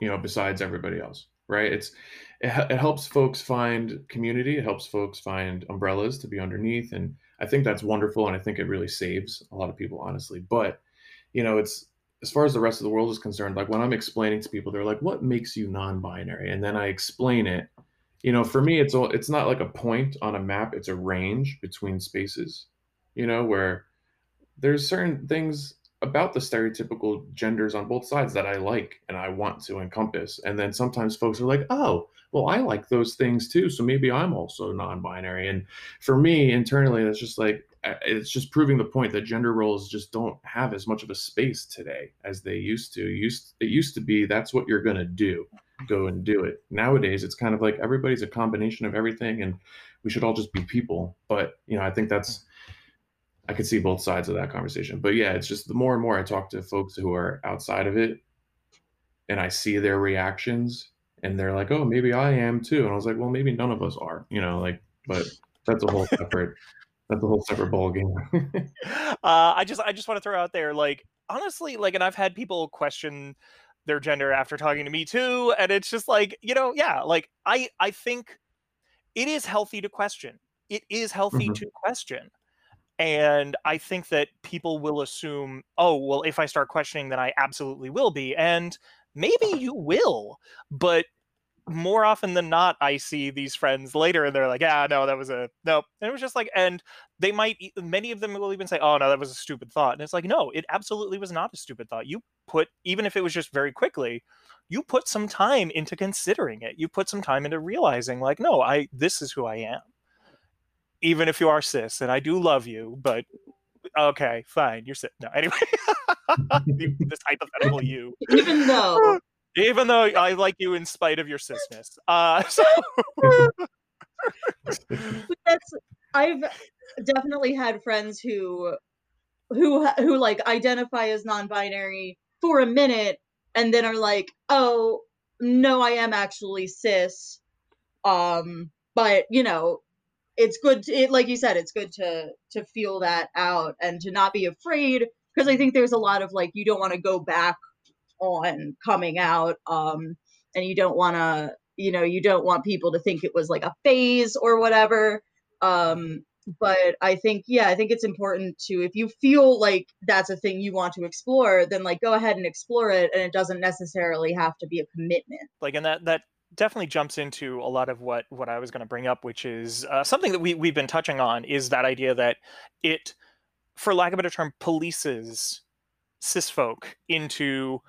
Speaker 7: You know, besides everybody else, right? It's it, it helps folks find community. It helps folks find umbrellas to be underneath, and I think that's wonderful. And I think it really saves a lot of people, honestly. But you know, it's as far as the rest of the world is concerned. Like when I'm explaining to people, they're like, "What makes you non-binary?" And then I explain it. You know, for me, it's all, it's not like a point on a map. It's a range between spaces. You know, where there's certain things about the stereotypical genders on both sides that I like and I want to encompass. And then sometimes folks are like, oh, well, I like those things too. So maybe I'm also non binary. And for me, internally, it's just like, it's just proving the point that gender roles just don't have as much of a space today as they used to. Used, it used to be that's what you're going to do, go and do it. Nowadays, it's kind of like everybody's a combination of everything and we should all just be people. But, you know, I think that's, I could see both sides of that conversation. But yeah, it's just the more and more I talk to folks who are outside of it and I see their reactions and they're like, oh, maybe I am too. And I was like, well, maybe none of us are, you know, like, but that's a whole separate, that's a whole separate ball game.
Speaker 1: uh, I just, I just want to throw out there, like, honestly, like, and I've had people question their gender after talking to me too. And it's just like, you know, yeah, like I, I think it is healthy to question. It is healthy
Speaker 7: Mhm.
Speaker 1: to question. And I think that people will assume, oh, well, if I start questioning, then I absolutely will be. And maybe you will, but more often than not, I see these friends later and they're like, yeah, no, that was a nope. And it was just like, and they might, many of them will even say, oh, no, that was a stupid thought. And it's like, no, it absolutely was not a stupid thought. You put, even if it was just very quickly, you put some time into considering it. You put some time into realizing, like, no, I, this is who I am. Even if you are cis, and I do love you, but okay, fine, you're cis. No, anyway, this hypothetical you
Speaker 6: Even though
Speaker 1: even though I like you in spite of your cisness. Uh, so
Speaker 6: that's I've definitely had friends who who who like identify as non-binary for a minute and then are like, "Oh, no, I am actually cis." Um, but you know, it's good to, it like you said, it's good to to feel that out and to not be afraid because I think there's a lot of like you don't want to go back on coming out um and you don't want to you know you don't want people to think it was like a phase or whatever um but i think yeah i think it's important to if you feel like that's a thing you want to explore then like go ahead and explore it and it doesn't necessarily have to be a commitment.
Speaker 1: Like and that that definitely jumps into a lot of what what I was going to bring up, which is uh, something that we we've been touching on is that idea that it, for lack of a better term, polices cis folk into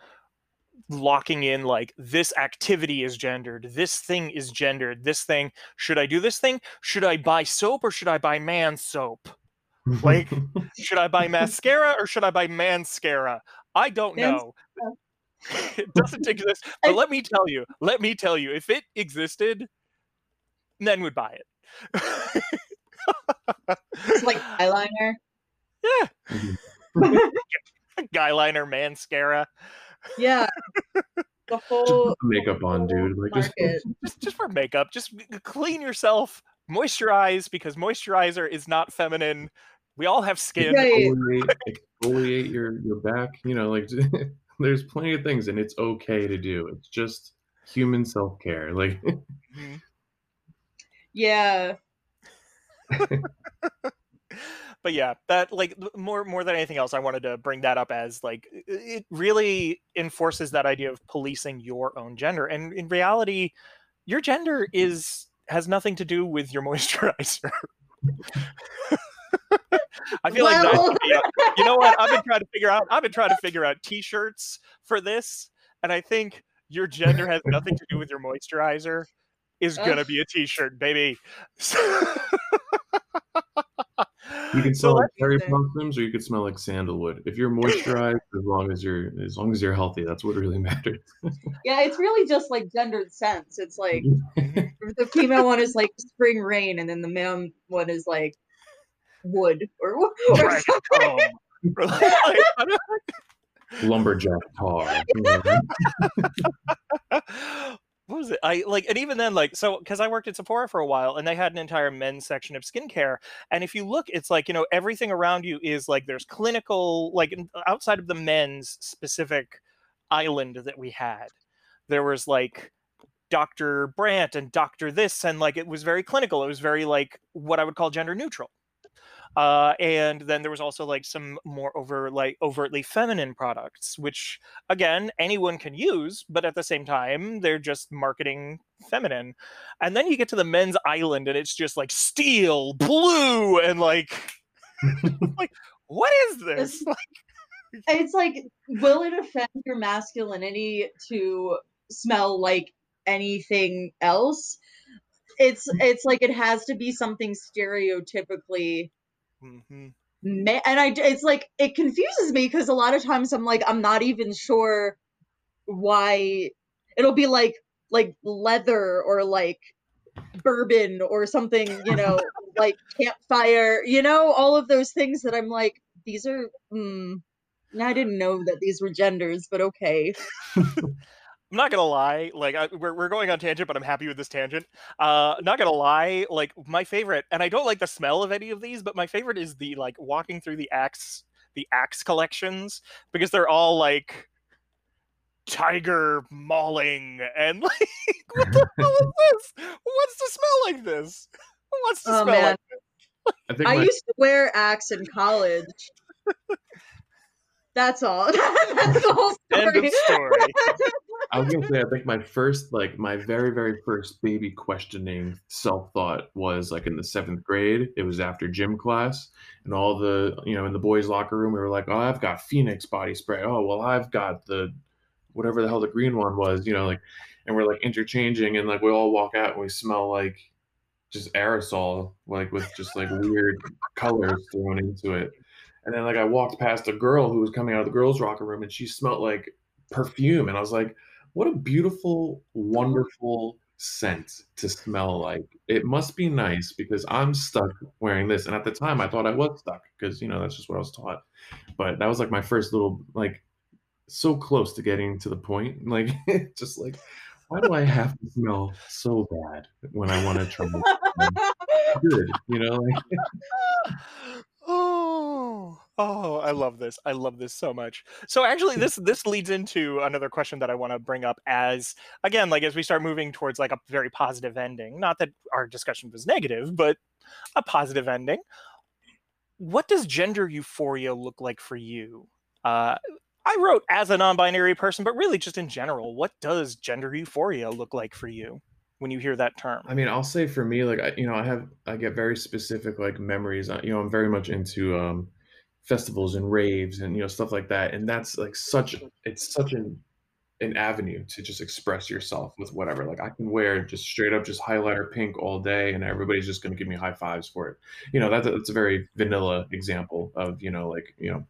Speaker 1: locking in like this activity is gendered. This thing is gendered. This thing should i do this thing? Should i buy soap or should i buy man soap? Like should i buy mascara or should i buy man mascara i don't know. It doesn't exist. But let me tell you let me tell you if it existed men would buy it.
Speaker 6: It's like eyeliner?
Speaker 1: Yeah. Mm-hmm. Guy liner mascara
Speaker 6: yeah the whole
Speaker 7: makeup on, dude. Like just
Speaker 1: just just for makeup just clean yourself moisturize because moisturizer is not feminine we all have skin
Speaker 6: Right.
Speaker 7: exfoliate, exfoliate your your back. You know, like there's plenty of things, and it's okay to do. It's just human self care. Like
Speaker 1: Mhm.
Speaker 6: yeah
Speaker 1: but yeah that like more more than anything else i wanted to bring that up as like it really enforces that idea of policing your own gender and in reality your gender is has nothing to do with your moisturizer. I feel like that be you know what? I've been trying to figure out i've been trying to figure out t-shirts for this and i think your gender has nothing to do with your moisturizer is uh.
Speaker 6: gonna
Speaker 1: be a t-shirt baby
Speaker 7: you can
Speaker 1: so
Speaker 7: smell like
Speaker 1: let's-
Speaker 7: cherry blossoms, or you could smell like sandalwood. If you're moisturized, as long as you're as long as you're healthy, that's what really matters.
Speaker 6: yeah it's really just like gendered sense it's like the female one is like spring rain and then the male one is like wood or, or
Speaker 1: Right,
Speaker 6: something.
Speaker 1: um, or like, I don't-
Speaker 7: Lumberjack tar.
Speaker 1: What was it? I like, and even then, like, so because I worked at Sephora for a while, and they had an entire men's section of skincare, and if you look, it's like you know everything around you is like there's clinical, like outside of the men's specific island that we had, there was like Dr. Brandt and Dr. This, and like it was very clinical. It was very like what I would call gender neutral. Uh, and then there was also like some more over like overtly feminine products, which again anyone can use, but at the same time they're just marketing feminine. And then you get to the men's island, and it's just like steel, blue, and like like what is this?
Speaker 6: It's, it's like, will it offend your masculinity to smell like anything else? It's it's like it has to be something stereotypically
Speaker 1: Mm-hmm.
Speaker 6: And I, it's like it confuses me because a lot of times I'm like I'm not even sure why it'll be like like leather or like bourbon or something, you know, like campfire, you know, all of those things that I'm like these are. Mm, I didn't know that these were genders, but okay.
Speaker 1: I'm not gonna lie, like I, we're we're going on tangent, but I'm happy with this tangent. Uh, not gonna lie, like my favorite, and I don't like the smell of any of these, but my favorite is the like walking through the axe, the axe collections because they're all like tiger mauling and like what the hell is this? What's to smell like this? What's to
Speaker 6: Oh
Speaker 1: smell
Speaker 6: man,
Speaker 1: like this?
Speaker 7: I think
Speaker 6: I
Speaker 7: my,
Speaker 6: used to wear Axe in college. That's all. That's the whole
Speaker 1: End of
Speaker 6: story.
Speaker 7: I was gonna say, I think my first, like, my very, very first baby questioning self thought was like in the seventh grade. It was after gym class, and all the, you know, in the boys' locker room, we were like, "Oh, I've got Phoenix body spray. Oh, well, I've got the, whatever the hell the green one was, you know, like, and we're like interchanging, and like we all walk out and we smell like just aerosol, like with just like weird colors thrown into it. And then like I walked past a girl who was coming out of the girls' locker room, and she smelled like perfume, and I was like what a beautiful, wonderful scent to smell like. It must be nice because I'm stuck wearing this. And at the time, I thought I was stuck because, you know, that's just what I was taught. But that was like my first little, like, so close to getting to the point. Like, just like, why do I have to smell so bad when I want to try smell good? You know, like,
Speaker 1: oh, I love this. I love this so much. So actually this this leads into another question that I want to bring up as again, like as we start moving towards like a very positive ending. Not that our discussion was negative, but a positive ending. What does gender euphoria look like for you? Uh I wrote as a non-binary person, but really just in general, what does gender euphoria look like for you when you hear that term?
Speaker 7: I mean, I'll say for me, like, I, you know, I have, I get very specific, like, memories. uh, You know, I'm very much into, um, festivals and raves and, you know, stuff like that. And that's like such, mm-hmm. it's such an, an avenue to just express yourself with whatever. Like, I can wear just straight up just highlighter pink all day and everybody's just going to give me high fives for it. You know, that's, a- that's a very vanilla example of, you know, like, you know,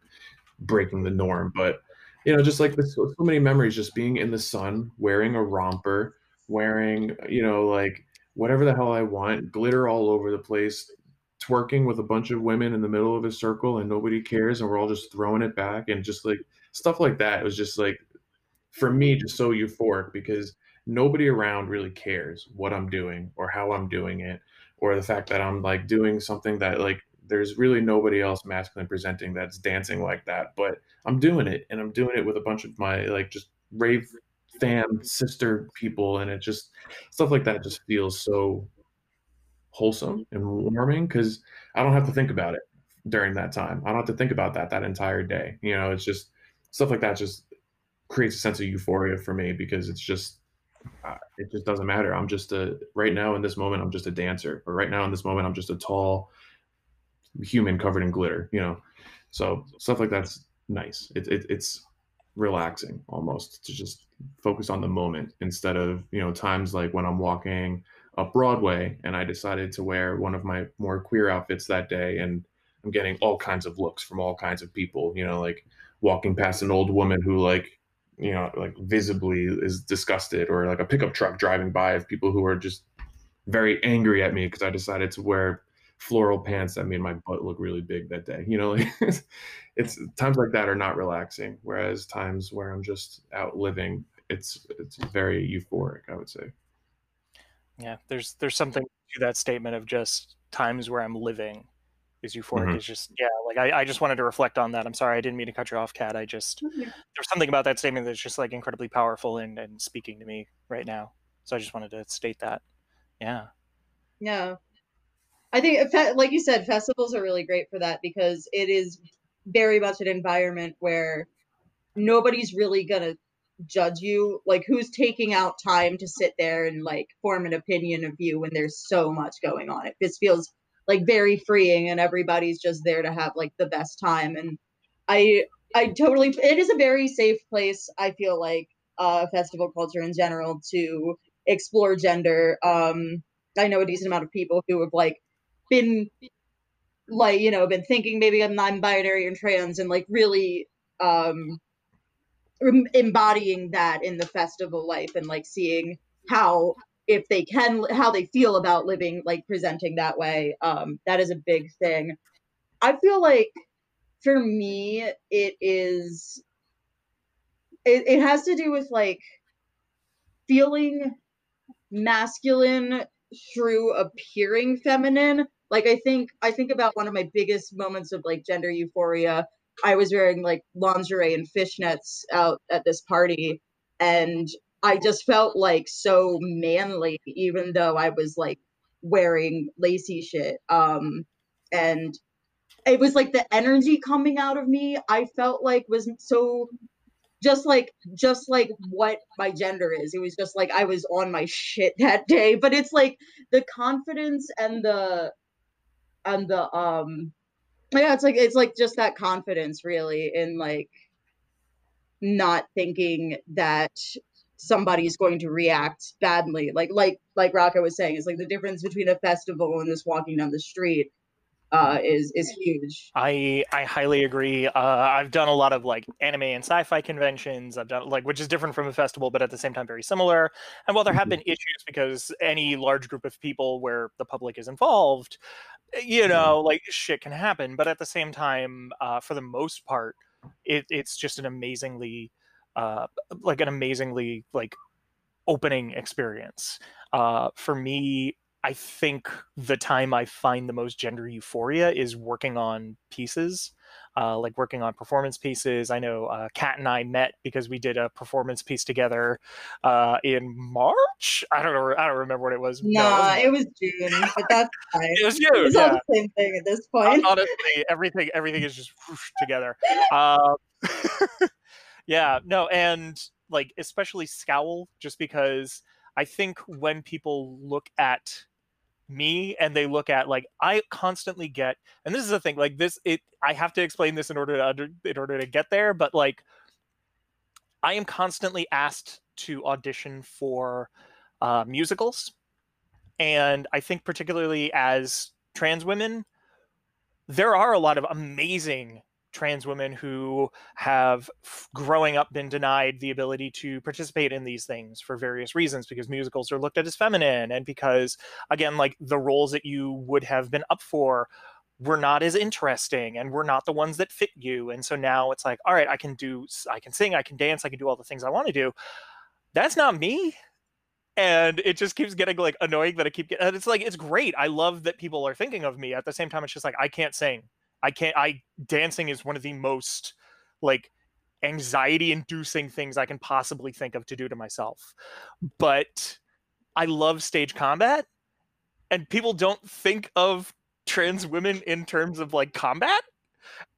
Speaker 7: breaking the norm. But you know, just like this, so so many memories, just being in the sun, wearing a romper, wearing you know like whatever the hell I want, glitter all over the place, twerking with a bunch of women in the middle of a circle, and nobody cares, and we're all just throwing it back, and just like stuff like that. It was just like for me, just so euphoric because nobody around really cares what I'm doing or how I'm doing it, or the fact that I'm like doing something that like there's really nobody else masculine presenting that's dancing like that. But I'm doing it and I'm doing it with a bunch of my like just rave fan sister people and it just stuff like that just feels so wholesome and warming because I don't have to think about it during that time. I don't have to think about that that entire day. You know, it's just stuff like that just creates a sense of euphoria for me because it's just uh, it just doesn't matter. I'm just a right now in this moment I'm just a dancer, or right now in this moment I'm just a tall human covered in glitter. You know, so stuff like that's nice. It, it it's relaxing almost to just focus on the moment instead of you know times like when I'm walking up Broadway and I decided to wear one of my more queer outfits that day and I'm getting all kinds of looks from all kinds of people, you know, like walking past an old woman who like you know like visibly is disgusted or like a pickup truck driving by of people who are just very angry at me because I decided to wear floral pants that made my butt look really big that day. You know, like it's times like that are not relaxing. Whereas times where I'm just out living, it's it's very euphoric. I would say.
Speaker 1: Yeah, there's there's something to that statement of just times where I'm living is euphoric.
Speaker 7: Mhm.
Speaker 1: Is just yeah, like I, I just wanted to reflect on that. I'm sorry, I didn't mean to cut you off, Kat. I just there's something about that statement that's just like incredibly powerful and, and speaking to me right now. So I just wanted to state that. Yeah.
Speaker 6: Yeah. I think, uh, like you said, festivals are really great for that because it is very much an environment where nobody's really going to judge you. Like, who's taking out time to sit there and, like, form an opinion of you when there's so much going on? It just feels, like, very freeing and everybody's just there to have, like, the best time. And I, I totally, it is a very safe place, I feel like, uh, festival culture in general to explore gender. Um, I know a decent amount of people who have like been like you know been thinking maybe I'm non-binary and trans and like really um embodying that in the festival life and like seeing how if they can how they feel about living like presenting that way um that is a big thing. I feel like for me it is it, it has to do with like feeling masculine through appearing feminine. Like i think i think about one of my biggest moments of like gender euphoria i was wearing like lingerie and fishnets out at this party and i just felt like so manly even though i was like wearing lacy shit um and it was like the energy coming out of me i felt like was so just like just like what my gender is. It was just like i was on my shit that day but it's like the confidence and the and the um yeah it's like it's like just that confidence really in like not thinking that somebody's going to react badly like like like Raka was saying it's like the difference between a festival and just walking down the street uh is is huge
Speaker 1: I I highly agree. Uh, I've done a lot of like anime and sci-fi conventions. I've done like which is different from a festival, but at the same time very similar. And while there have been issues because any large group of people where the public is involved, you know, like shit can happen. But at the same time, uh, for the most part, it, it's just an amazingly, uh, like an amazingly like opening experience. Uh, for me, I think the time I find the most gender euphoria is working on pieces, uh, like working on performance pieces. I know uh, Kat and I met because we did a performance piece together uh, in March. I don't know. I don't remember what it was. No,
Speaker 6: nah
Speaker 1: it,
Speaker 6: it was june but that's fine
Speaker 1: it was you.
Speaker 6: it's all the same thing at this point
Speaker 1: honestly everything everything is just whoosh together um, yeah no and like especially scowl just because i think when people look at me and they look at like i constantly get and this is the thing like this it i have to explain this in order to under in order to get there but like i am constantly asked to audition for uh, musicals and i think particularly as trans women there are a lot of amazing trans women who have growing up been denied the ability to participate in these things for various reasons because musicals are looked at as feminine and because again like the roles that you would have been up for were not as interesting and were not the ones that fit you and so now it's like all right i can do i can sing i can dance i can do all the things i want to do that's not me and it just keeps getting like annoying that I keep getting. It's like it's great. I love that people are thinking of me. At the same time, it's just like I can't sing. I can't. I dancing is one of the most like anxiety-inducing things I can possibly think of to do to myself. But I love stage combat, and people don't think of trans women in terms of like combat,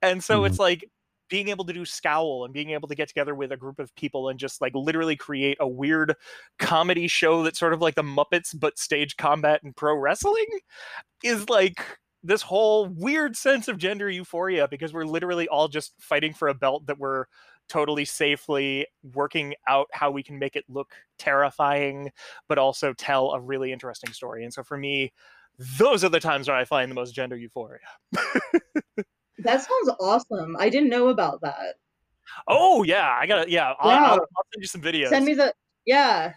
Speaker 1: and so
Speaker 7: Mhm.
Speaker 1: it's like being able to do scowl and being able to get together with a group of people and just like literally create a weird comedy show that's sort of like the Muppets but stage combat and pro wrestling is like this whole weird sense of gender euphoria because we're literally all just fighting for a belt that we're totally safely working out how we can make it look terrifying but also tell a really interesting story and so for me those are the times where I find the most gender euphoria.
Speaker 6: that sounds awesome i didn't know about that
Speaker 1: Oh yeah, I gotta yeah. I'll. I'll, I'll send you some videos.
Speaker 6: send me the yeah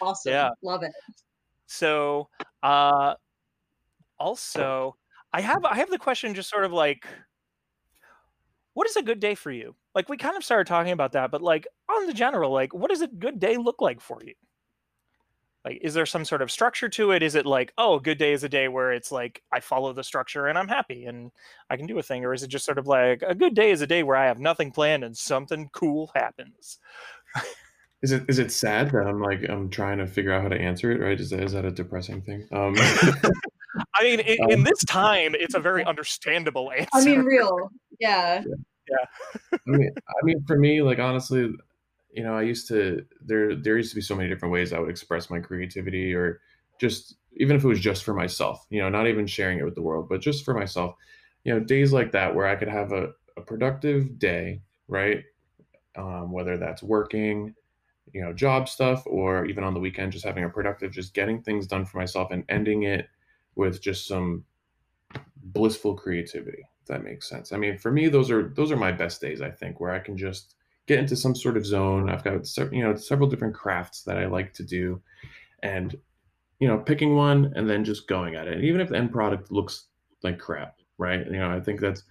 Speaker 6: awesome
Speaker 1: Yeah.
Speaker 6: love it
Speaker 1: So, uh, also, I have I have the question just sort of like, what is a good day for you? Like we kind of started talking about that, but like on the general, like what does a good day look like for you? Like, is there some sort of structure to it? Is it like, oh, a good day is a day where it's like I follow the structure and I'm happy and I can do a thing? Or is it just sort of like a good day is a day where I have nothing planned and something cool happens?
Speaker 7: Is it is it sad that I'm like I'm trying to figure out how to answer it? Right? Is that is that a depressing thing? Um,
Speaker 1: I mean, in, in this time, it's a very understandable answer.
Speaker 6: I mean, real. Yeah.
Speaker 1: yeah.
Speaker 7: I mean, I mean, for me, like honestly, you know, I used to there there used to be so many different ways I would express my creativity, or just even if it was just for myself, you know, not even sharing it with the world, but just for myself. You know, days like that where I could have a, a productive day, right? Um, whether that's working, you know, job stuff, or even on the weekend, just having a productive, just getting things done for myself and ending it with just some blissful creativity. If that makes sense. I mean, for me, those are those are my best days. I think where I can just get into some sort of zone. I've got you know several different crafts that I like to do, and you know picking one and then just going at it. And even if the end product looks like crap, right? You know, I think that's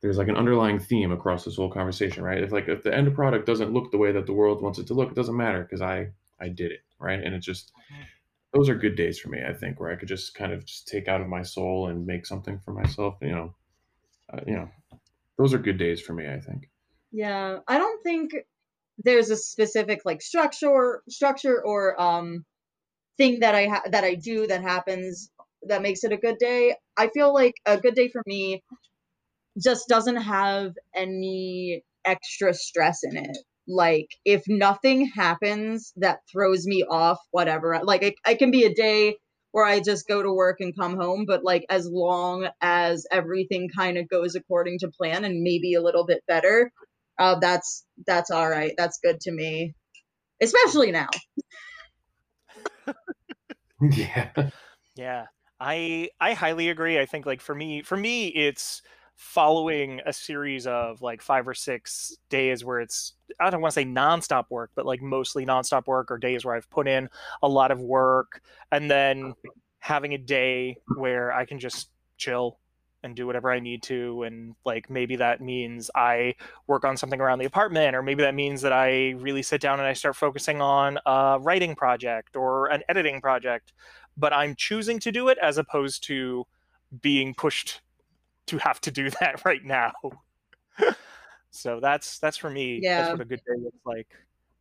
Speaker 7: there's like an underlying theme across this whole conversation, right? If like if the end product doesn't look the way that the world wants it to look, it doesn't matter because I I did it, right? And it just mm-hmm. Those are good days for me. I think where I could just kind of just take out of my soul and make something for myself. You know, uh, you know, those are good days for me. I think.
Speaker 6: Yeah, I don't think there's a specific like structure structure or um thing that I ha- that I do that happens that makes it a good day. I feel like a good day for me just doesn't have any extra stress in it. Like if nothing happens that throws me off, whatever. Like it, it can be a day where I just go to work and come home, but like as long as everything kind of goes according to plan and maybe a little bit better, uh, that's that's all right. That's good to me, especially now.
Speaker 7: yeah.
Speaker 1: Yeah. I I highly agree. I think like for me for me it's following a series of like five or six days where it's I don't want to say nonstop work, but like mostly nonstop work or days where I've put in a lot of work and then having a day where I can just chill and do whatever I need to. And like maybe that means I work on something around the apartment, or maybe that means that I really sit down and I start focusing on a writing project or an editing project. But I'm choosing to do it as opposed to being pushed to have to do that right now. so that's that's for me.
Speaker 6: Yeah.
Speaker 1: That's what a good day looks like.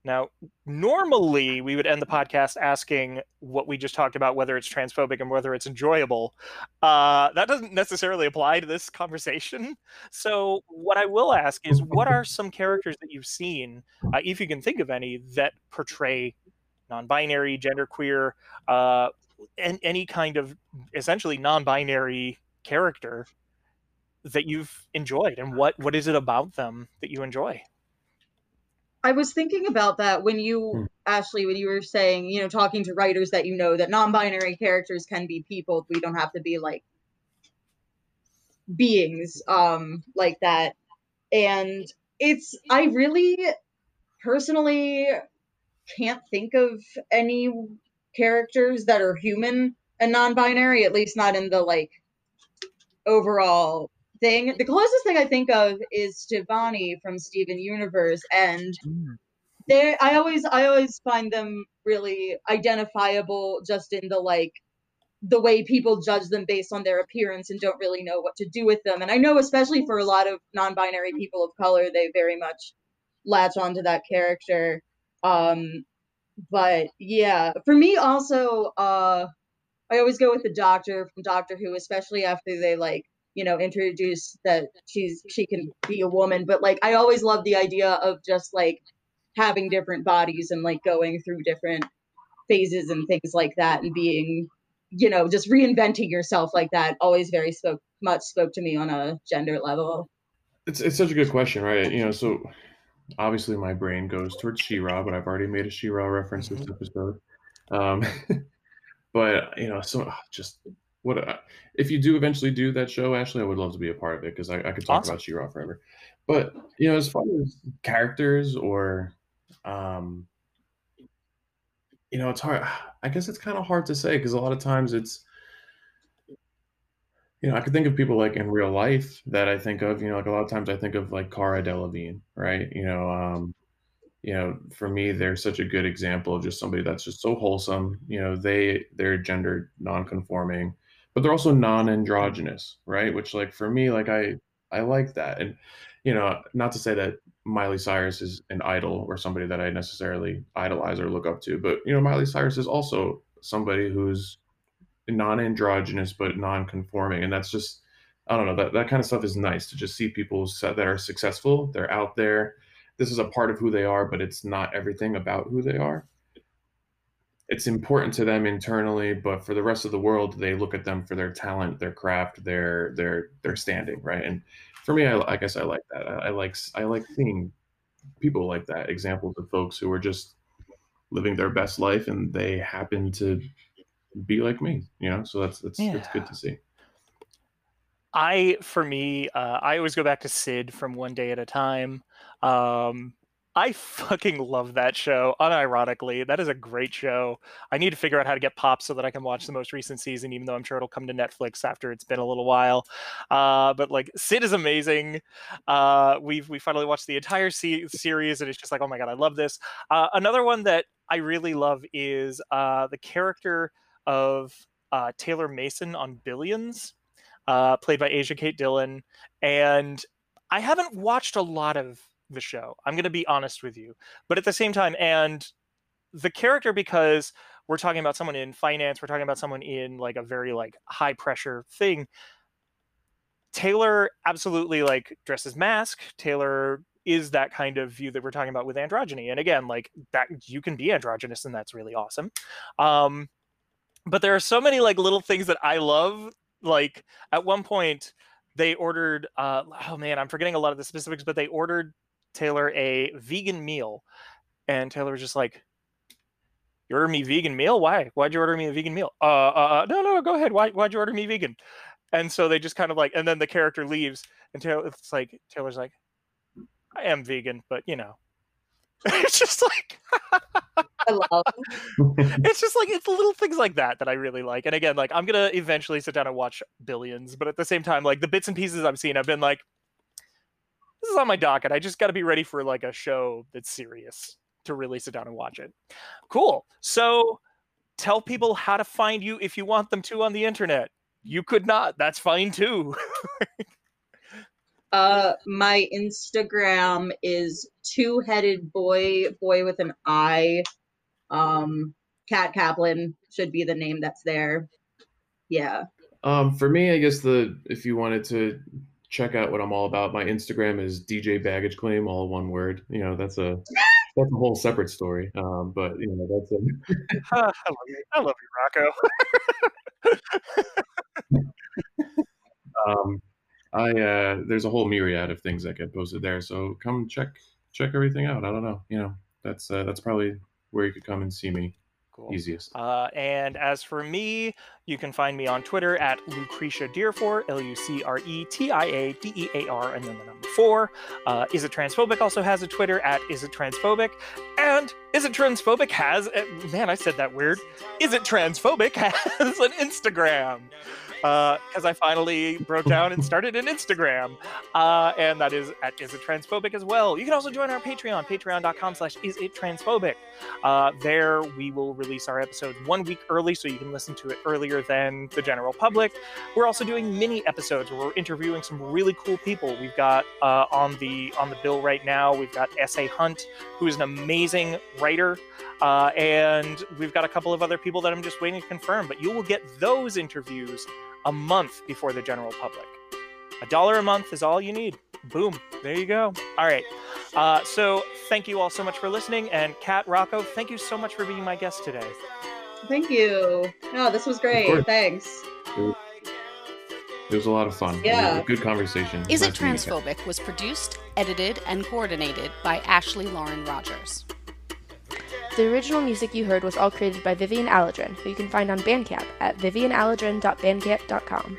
Speaker 1: Now, normally we would end the podcast asking what we just talked about, whether it's transphobic and whether it's enjoyable. Uh, that doesn't necessarily apply to this conversation. So, what I will ask is, what are some characters that you've seen, uh, if you can think of any, that portray non-binary, genderqueer, uh, and any kind of essentially non-binary character that you've enjoyed, and what what is it about them that you enjoy?
Speaker 6: I was thinking about that when you, hmm. Ashley, when you were saying, you know, talking to writers that you know that non-binary characters can be people. We don't have to be like beings um like that. And it's I really personally can't think of any characters that are human and non-binary, at least not in the like overall thing. The closest thing I think of is Stevonnie from Steven Universe, and mm. they I always I always find them really identifiable just in the like the way people judge them based on their appearance and don't really know what to do with them. And I know especially for a lot of non-binary people of color, they very much latch onto that character. Um but yeah, for me also uh I always go with the doctor from Doctor Who, especially after they like you know introduce that she's she can be a woman but like i always love the idea of just like having different bodies and like going through different phases and things like that and being you know just reinventing yourself like that always very spoke much spoke to me on a gender level
Speaker 7: it's, it's such a good question right you know so obviously my brain goes towards She-Ra, but I've already made a She-Ra reference this mm-hmm. episode. Um, but you know, so just what uh, if you do eventually do that show, Ashley? I would love to be a part of it because I, I could talk awesome. about She-Ra forever. But you know, as far as characters or, um, you know, it's hard. I guess it's kind of hard to say because a lot of times it's you know, I could think of people like in real life that I think of, you know, like a lot of times I think of like Cara Delevingne, right? You know, um, you know, for me, they're such a good example of just somebody that's just so wholesome. You know, they they're gender non-conforming, but they're also non-androgynous, right? Which like for me, like I I like that. And you know, not to say that Miley Cyrus is an idol or somebody that I necessarily idolize or look up to, but you know, Miley Cyrus is also somebody who's non-androgynous but non-conforming, and that's just I don't know that that kind of stuff is nice to just see people that are successful. They're out there. This is a part of who they are, but it's not everything about who they are. It's important to them internally, but for the rest of the world, they look at them for their talent, their craft, their their their standing, right? And for me, I, I guess I like that. I, I like I like seeing people like that, examples of folks who are just living their best life and they happen to be like me, you know. So that's that's
Speaker 1: Yeah.
Speaker 7: that's good to see.
Speaker 1: I, for me, uh, I always go back to Syd from One Day at a Time. Um, I fucking love that show, unironically. That is a great show. I need to figure out how to get Pop so that I can watch the most recent season, even though I'm sure it'll come to Netflix after it's been a little while. Uh, but like, Syd is amazing. Uh, we've we finally watched the entire se- series, and it's just like, oh my god, I love this. Uh, another one that I really love is uh, the character of uh, Taylor Mason on Billions uh, played by Asia Kate Dillon. And I haven't watched a lot of the show. I'm going to be honest with you. But at the same time, and the character, because we're talking about someone in finance, we're talking about someone in like a very like high pressure thing. Taylor absolutely like dresses masc. Taylor is that kind of view that we're talking about with androgyny. And again, like that you can be androgynous and that's really awesome. Um, but there are so many like little things that I love. Like at one point, they ordered. Uh, oh man, I'm forgetting a lot of the specifics, but they ordered Taylor a vegan meal, and Taylor was just like, "You order me vegan meal? Why? Why'd you order me a vegan meal? Uh, uh, uh no, no, go ahead. Why, why'd you order me vegan?" And so they just kind of like, and then the character leaves, and Taylor, it's like Taylor's like, "I am vegan, but you know." it's just like
Speaker 6: I love.
Speaker 1: it's just like it's little things like that that I really like. And again, like I'm gonna eventually sit down and watch Billions, but at the same time, like the bits and pieces I've seen, I've been like, this is on my docket. I just got to be ready for like a show that's serious to really sit down and watch it. Cool. So tell people how to find you if you want them to on the internet. You could not. That's fine too.
Speaker 6: Uh, my Instagram is two-headed boy, boy with an I. Um, Cat Kaplan should be the name that's there. Yeah.
Speaker 7: Um, for me, I guess the if you wanted to check out what I'm all about, my Instagram is DJ Baggage Claim, all one word. You know, that's a that's a whole separate story. Um, but you know, that's a
Speaker 1: I love you. I love you, Rocco.
Speaker 7: um, I uh, there's a whole myriad of things that get posted there. So come check check everything out. I don't know, you know, that's uh, that's probably where you could come and see me
Speaker 1: Cool.
Speaker 7: easiest.
Speaker 1: Uh, and as for me, you can find me on Twitter at Lucretia Dearfor, L U C R E T I A D E A R, and then the number four. Uh, Is It Transphobic also has a Twitter at Is It Transphobic. And Is It Transphobic has, uh, man, I said that weird. Is It Transphobic has an Instagram. Because I finally broke down and started an Instagram. Uh, and that is at Is It Transphobic as well. You can also join our Patreon, patreon.com slash Is It Transphobic. Uh, there, we will release our episodes one week early so you can listen to it earlier than the general public. We're also doing mini episodes where we're interviewing some really cool people. We've got uh, on the on the bill right now. We've got S.A. Hunt, who is an amazing writer, uh, and we've got a couple of other people that I'm just waiting to confirm. But you will get those interviews a month before the general public. A dollar a month is all you need. Boom. There you go. All right. Uh, so thank you all so much for listening. And Kat Rocco, thank you so much for being my guest today.
Speaker 6: Thank you. No, this was great. Thanks.
Speaker 7: It was a lot of fun. It a
Speaker 6: Yeah.
Speaker 7: good conversation.
Speaker 2: Is It
Speaker 7: Nice to meet you.
Speaker 2: Transphobic was produced, edited, and coordinated by Ashley Lauren Rogers.
Speaker 3: The original music you heard was all created by Vivian Alledrin, who you can find on Bandcamp at vivianaledrin.bandcamp.com.